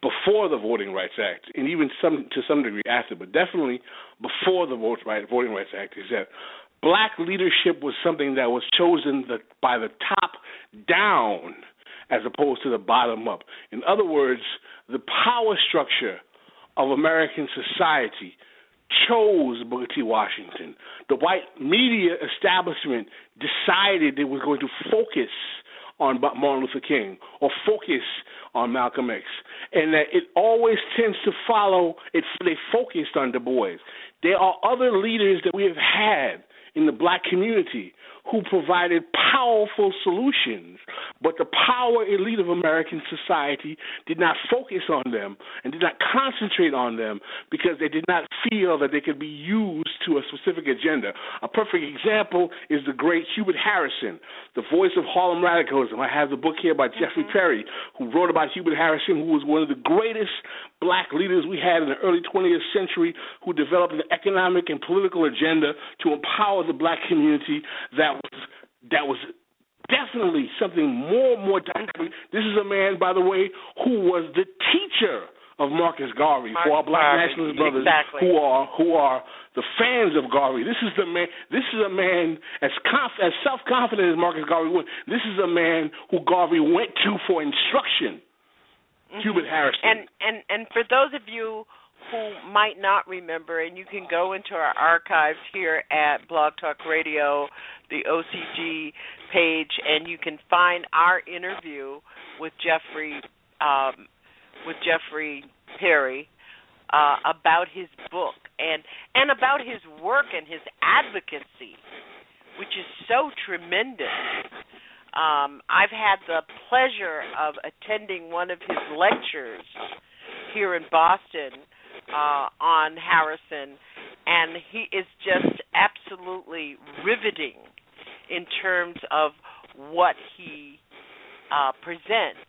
before the Voting Rights Act, and even some to some degree after, but definitely before the Voting Rights Act, is that black leadership was something that was chosen by the top down as opposed to the bottom up. In other words, the power structure of American society chose Booker T. Washington. The white media establishment decided it was going to focus on Martin Luther King or focus on Malcolm X, and that it always tends to follow. It they focused on Du Bois. There are other leaders that we have had in the black community who provided powerful solutions, but the power elite of American society did not focus on them and did not concentrate on them because they did not feel that they could be used to a specific agenda. A perfect example is the great Hubert Harrison, the voice of Harlem radicalism. I have the book here by mm-hmm. Jeffrey Perry, who wrote about Hubert Harrison, who was one of the greatest black leaders we had in the early 20th century, who developed an economic and political agenda to empower the black community that was that was definitely something more more dynamic. This is a man, by the way, who was the teacher of Marcus Garvey
Marcus
for our black
Garvey.
nationalist brothers
exactly.
who are who are the fans of Garvey. This is the man. This is a man as conf, as self confident as Marcus Garvey was. This is a man who Garvey went to for instruction.
Mm-hmm.
Hubert Harrison.
And and and for those of you who might not remember, and you can go into our archives here at Blog Talk Radio, the OCG page, and you can find our interview with Jeffrey um, with Jeffrey Perry uh, about his book and and about his work and his advocacy, which is so tremendous. Um, I've had the pleasure of attending one of his lectures here in Boston uh, on Harrison, and he is just absolutely riveting in terms of what he uh, presents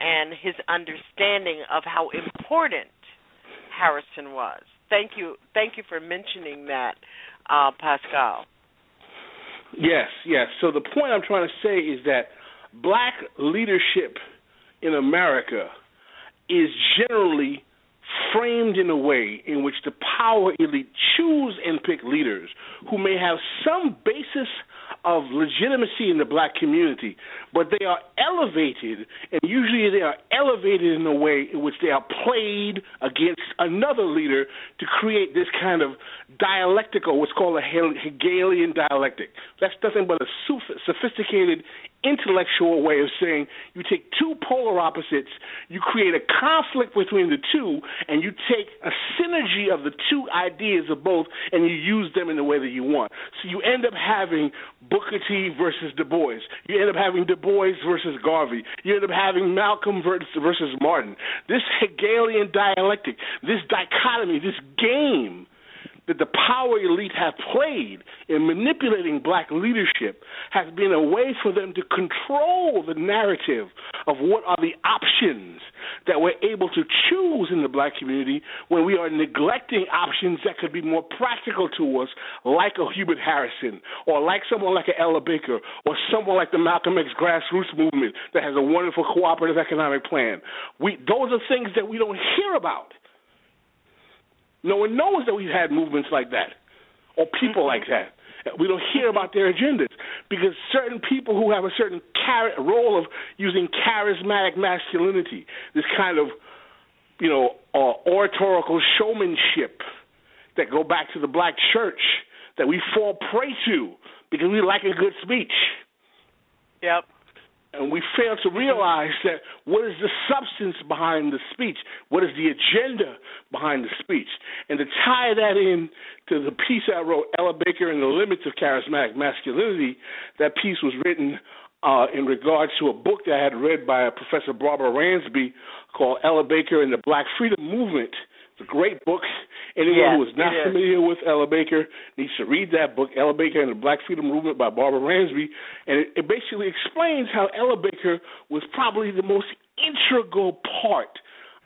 and his understanding of how important Harrison was. Thank you, thank you for mentioning that, uh, Pascal.
Yes, yes. So the point I'm trying to say is that black leadership in America is generally framed in a way in which the power elite choose and pick leaders who may have some basis of legitimacy in the black community, but they are elevated, and usually they are elevated in a way in which they are played against another leader to create this kind of dialectical, what's called a Hegelian dialectic. That's nothing but a sophisticated intellectual way of saying you take two polar opposites, you create a conflict between the two, and you take a synergy of the two ideas of both and you use them in the way that you want. So you end up having Booker T versus Du Bois. You end up having Du Bois versus Garvey. You end up having Malcolm versus Martin. This Hegelian dialectic, this dichotomy, this game that the power elite have played in manipulating black leadership has been a way for them to control the narrative of what are the options that we're able to choose in the black community when we are neglecting options that could be more practical to us, like a Hubert Harrison, or like someone like a Ella Baker, or someone like the Malcolm X grassroots movement that has a wonderful cooperative economic plan. We, those are things that we don't hear about no one knows that we've had movements like that or people like that. We don't hear about their agendas because certain people who have a certain char- role of using charismatic masculinity, this kind of, you know, uh, oratorical showmanship, that go back to the black church that we fall prey to because we like a good speech.
Yep.
And we fail to realize that what is the substance behind the speech? What is the agenda behind the speech? And to tie that in to the piece I wrote, Ella Baker and the Limits of Charismatic Masculinity, that piece was written uh, in regards to a book that I had read by Professor Barbara Ransby called Ella Baker and the Black Freedom Movement – it's a great book. Anyone
yes,
who is not
is.
familiar with Ella Baker needs to read that book, Ella Baker and the Black Freedom Movement by Barbara Ransby. And it, it basically explains how Ella Baker was probably the most integral part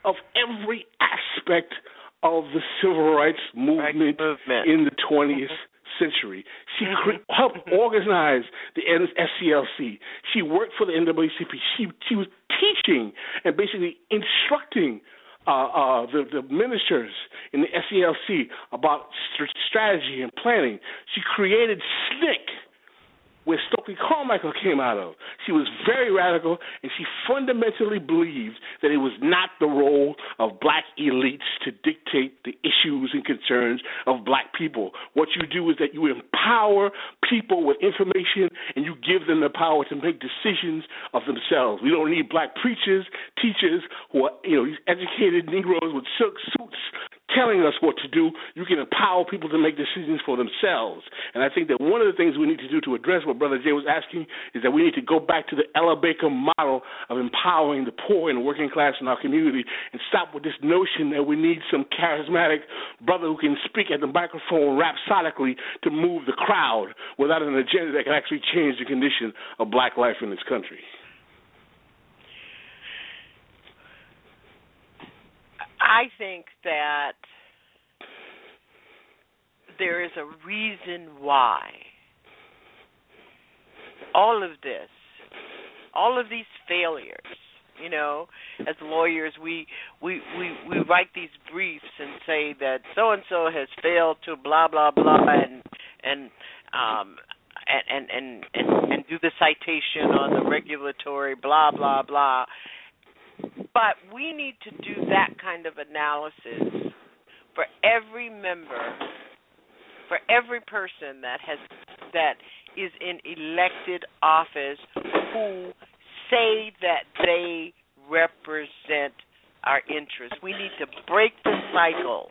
of every aspect of the civil rights movement,
movement.
in the 20th century. She mm-hmm. cre- helped mm-hmm. organize the SCLC. She worked for the NAACP. She she was teaching and basically instructing uh, uh, the, the ministers in the SCLC about st- strategy and planning. She created SNCC, where Stokely Carmichael came out of. She was very radical, and she fundamentally believed that it was not the role of black elites to dictate the issues and concerns of black people. What you do is that you empower people with information and you give them the power to make decisions of themselves. We don't need black preachers, teachers who are, you know, these educated Negroes with silk suits telling us what to do. You can empower people to make decisions for themselves. And I think that one of the things we need to do to address what Brother Jay was asking is that we need to go back to the Ella Baker model of empowering the poor and working class in our community and stop with this notion that we need some charismatic brother who can speak at the microphone rhapsodically to move the crowd without an agenda that can actually change the condition of black life in this country.
I think that there is a reason why all of this, all of these failures, you know, as lawyers we we we we write these briefs and say that so and so has failed to blah blah blah and and um and and and and, and do the citation on the regulatory blah blah blah but we need to do that kind of analysis for every member, for every person that has that is in elected office who say that they represent our interests. We need to break the cycle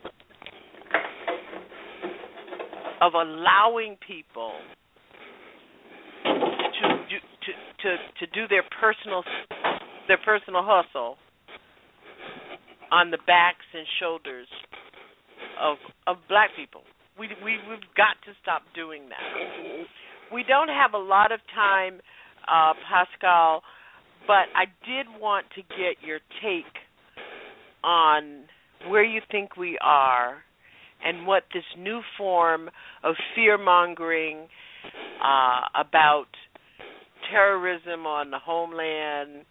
of allowing people to do to to, to do their personal their personal hustle on the backs and shoulders of of black people. We we we've got to stop doing that. We don't have a lot of time, uh, Pascal, but I did want to get your take on where you think we are and what this new form of fear mongering uh, about terrorism on the homeland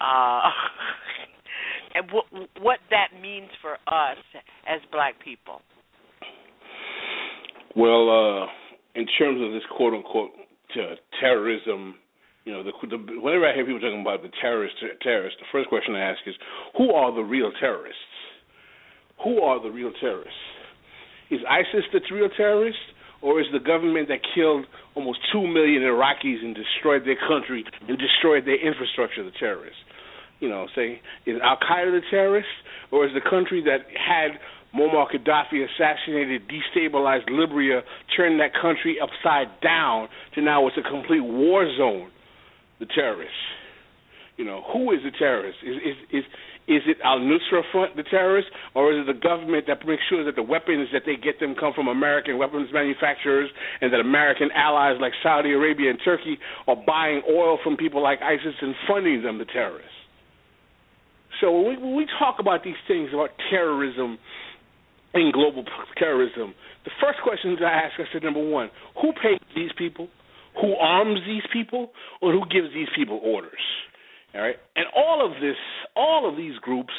uh, and what what that means for us as black people.
Well, uh, in terms of this quote unquote uh, terrorism, you know, the, the, whenever I hear people talking about the terrorists, terrorists, the first question I ask is, who are the real terrorists? Who are the real terrorists? Is ISIS the real terrorist, or is the government that killed almost two million Iraqis and destroyed their country and destroyed their infrastructure the terrorists? you know, say, is Al Qaeda the terrorist, or is the country that had Muammar Gaddafi assassinated, destabilized Libya, turned that country upside down to now it's a complete war zone, the terrorists. You know, who is the terrorist? Is is is is it Al Nusra Front, the terrorists, or is it the government that makes sure that the weapons that they get them come from American weapons manufacturers, and that American allies like Saudi Arabia and Turkey are buying oil from people like ISIS and funding them, the terrorists? So when we, when we talk about these things about terrorism and global terrorism, the first questions I ask, I said, number one, who pays these people? Who arms these people? Or who gives these people orders? All right, and all of this, all of these groups,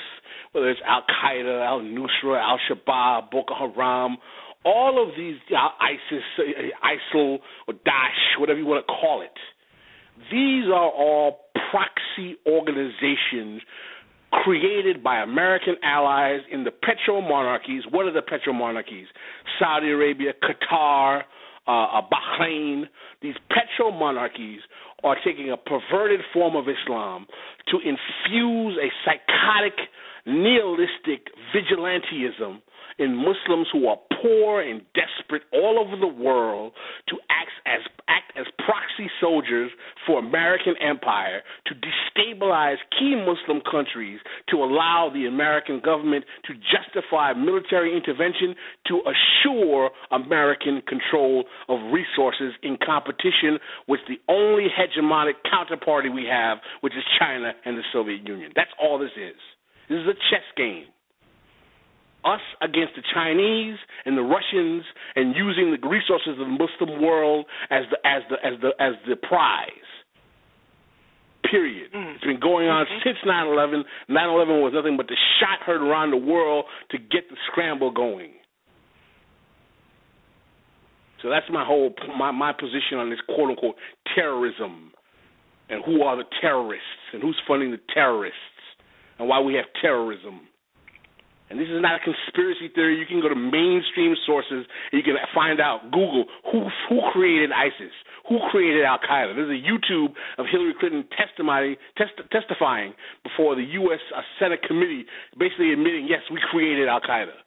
whether it's Al Qaeda, Al Nusra, Al Shabaab, Boko Haram, all of these uh, ISIS, uh, ISIL, or Daesh, whatever you want to call it, these are all proxy organizations created by American allies in the petro monarchies. What are the petro monarchies? Saudi Arabia, Qatar, uh, Bahrain. These petromonarchies are taking a perverted form of Islam to infuse a psychotic, nihilistic vigilantism in Muslims who are poor and desperate all over the world to act as act as proxy soldiers for American empire to destabilize key Muslim countries to allow the American government to justify military intervention to assure American control of resources in competition with the only hegemonic counterparty we have, which is China and the Soviet Union. That's all this is. This is a chess game us against the Chinese and the Russians and using the resources of the Muslim world as the as the as the as the prize. Period. Mm. It's been going on mm-hmm. since 9/11. 9/11 was nothing but the shot heard around the world to get the scramble going. So that's my whole my my position on this quote unquote terrorism, and who are the terrorists and who's funding the terrorists, and why we have terrorism. And this is not a conspiracy theory. You can go to mainstream sources and you can find out. Google who who created ISIS, who created Al Qaeda. There's a YouTube of Hillary Clinton testimony test, testifying before the U.S. Uh, Senate committee, basically admitting yes, we created Al Qaeda.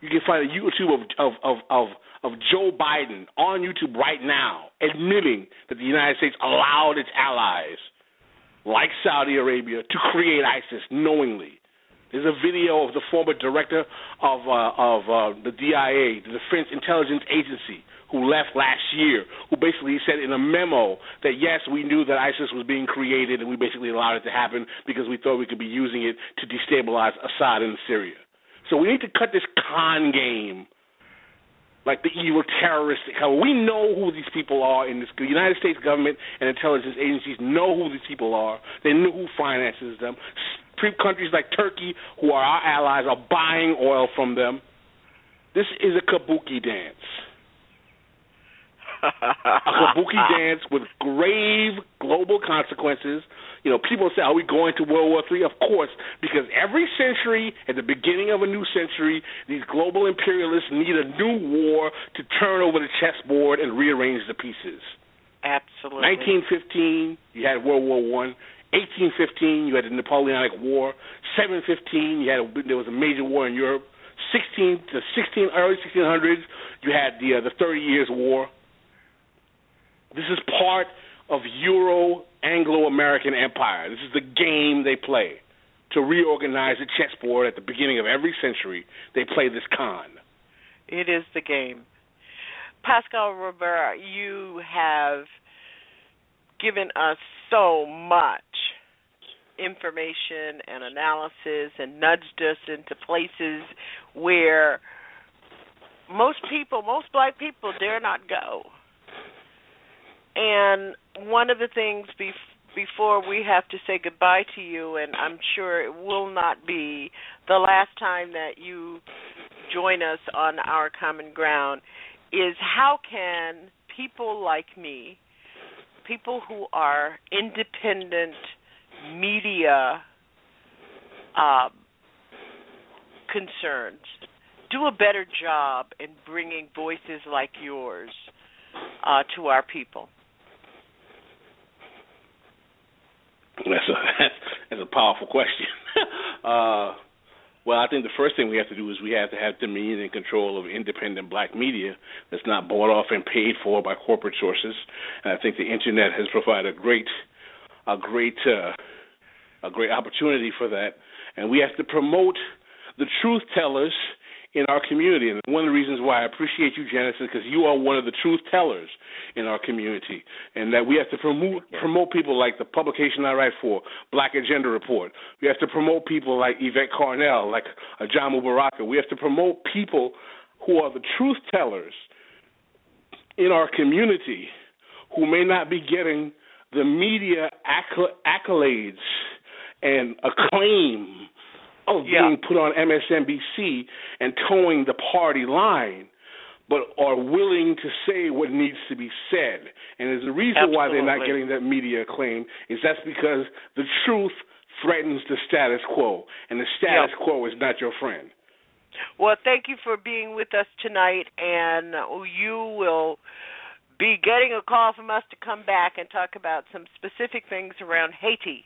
You can find a YouTube of of of of, of Joe Biden on YouTube right now admitting that the United States allowed its allies, like Saudi Arabia, to create ISIS knowingly. There's a video of the former director of uh, of uh, the DIA, the Defense Intelligence Agency, who left last year, who basically said in a memo that yes, we knew that ISIS was being created, and we basically allowed it to happen because we thought we could be using it to destabilize Assad in Syria. So we need to cut this con game like the evil terrorists. We know who these people are in this. The United States government and intelligence agencies know who these people are. They know who finances them countries like Turkey, who are our allies, are buying oil from them. This is a kabuki dance. a kabuki dance with grave global consequences. You know, people say, "Are we going to World War III?" Of course, because every century, at the beginning of a new century, these global imperialists need a new war to turn over the chessboard and rearrange the pieces.
Absolutely.
1915, you had World War One. 1815, you had the Napoleonic War. 715, you had a, there was a major war in Europe. 16 to 16 early 1600s, you had the uh, the Thirty Years' War. This is part of Euro Anglo-American Empire. This is the game they play to reorganize the chessboard at the beginning of every century. They play this con.
It is the game. Pascal Robert, you have given us so much information and analysis and nudged us into places where most people, most black people dare not go. And one of the things bef- before we have to say goodbye to you, and I'm sure it will not be the last time that you join us on our common ground, is how can people like me people who are independent media uh, concerns do a better job in bringing voices like yours uh, to our people?
That's a that's a powerful question. uh, well, I think the first thing we have to do is we have to have dominion and control of independent black media that's not bought off and paid for by corporate sources. And I think the internet has provided a great, a great, uh, a great opportunity for that. And we have to promote the truth tellers in our community. And one of the reasons why I appreciate you, Janice, is because you are one of the truth tellers in our community, and that we have to promote promote people like the publication I write for, Black Agenda Report. We have to promote people like Yvette Carnell, like Jamu Baraka. We have to promote people who are the truth tellers in our community who may not be getting the media accolades and acclaim of
yeah.
being put on MSNBC and toeing the party line, but are willing to say what needs to be said. And there's a reason
Absolutely.
why they're not getting that media acclaim is that's because the truth
threatens the status quo, and the status
Yep.
quo is not your friend.
Well, thank you for being with us tonight, and you will be getting a call from us to come back and talk about some specific things around Haiti.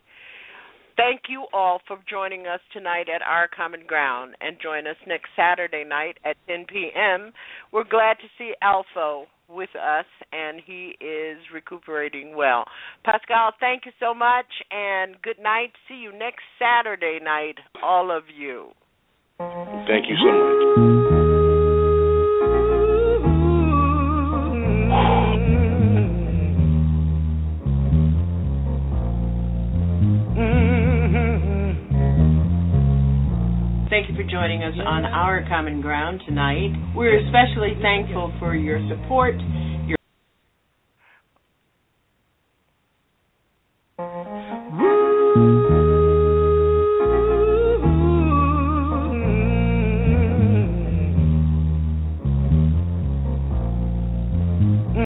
Thank you all for joining us tonight at Our Common Ground, and join us next Saturday night at 10 p.m. We're glad to see Alpha with us, and he is recuperating well. Pascal, thank you so much, and good night. See you next Saturday night, all of you.
Thank you so much.
Thank you for joining us on Our Common Ground tonight. We're especially thankful for your support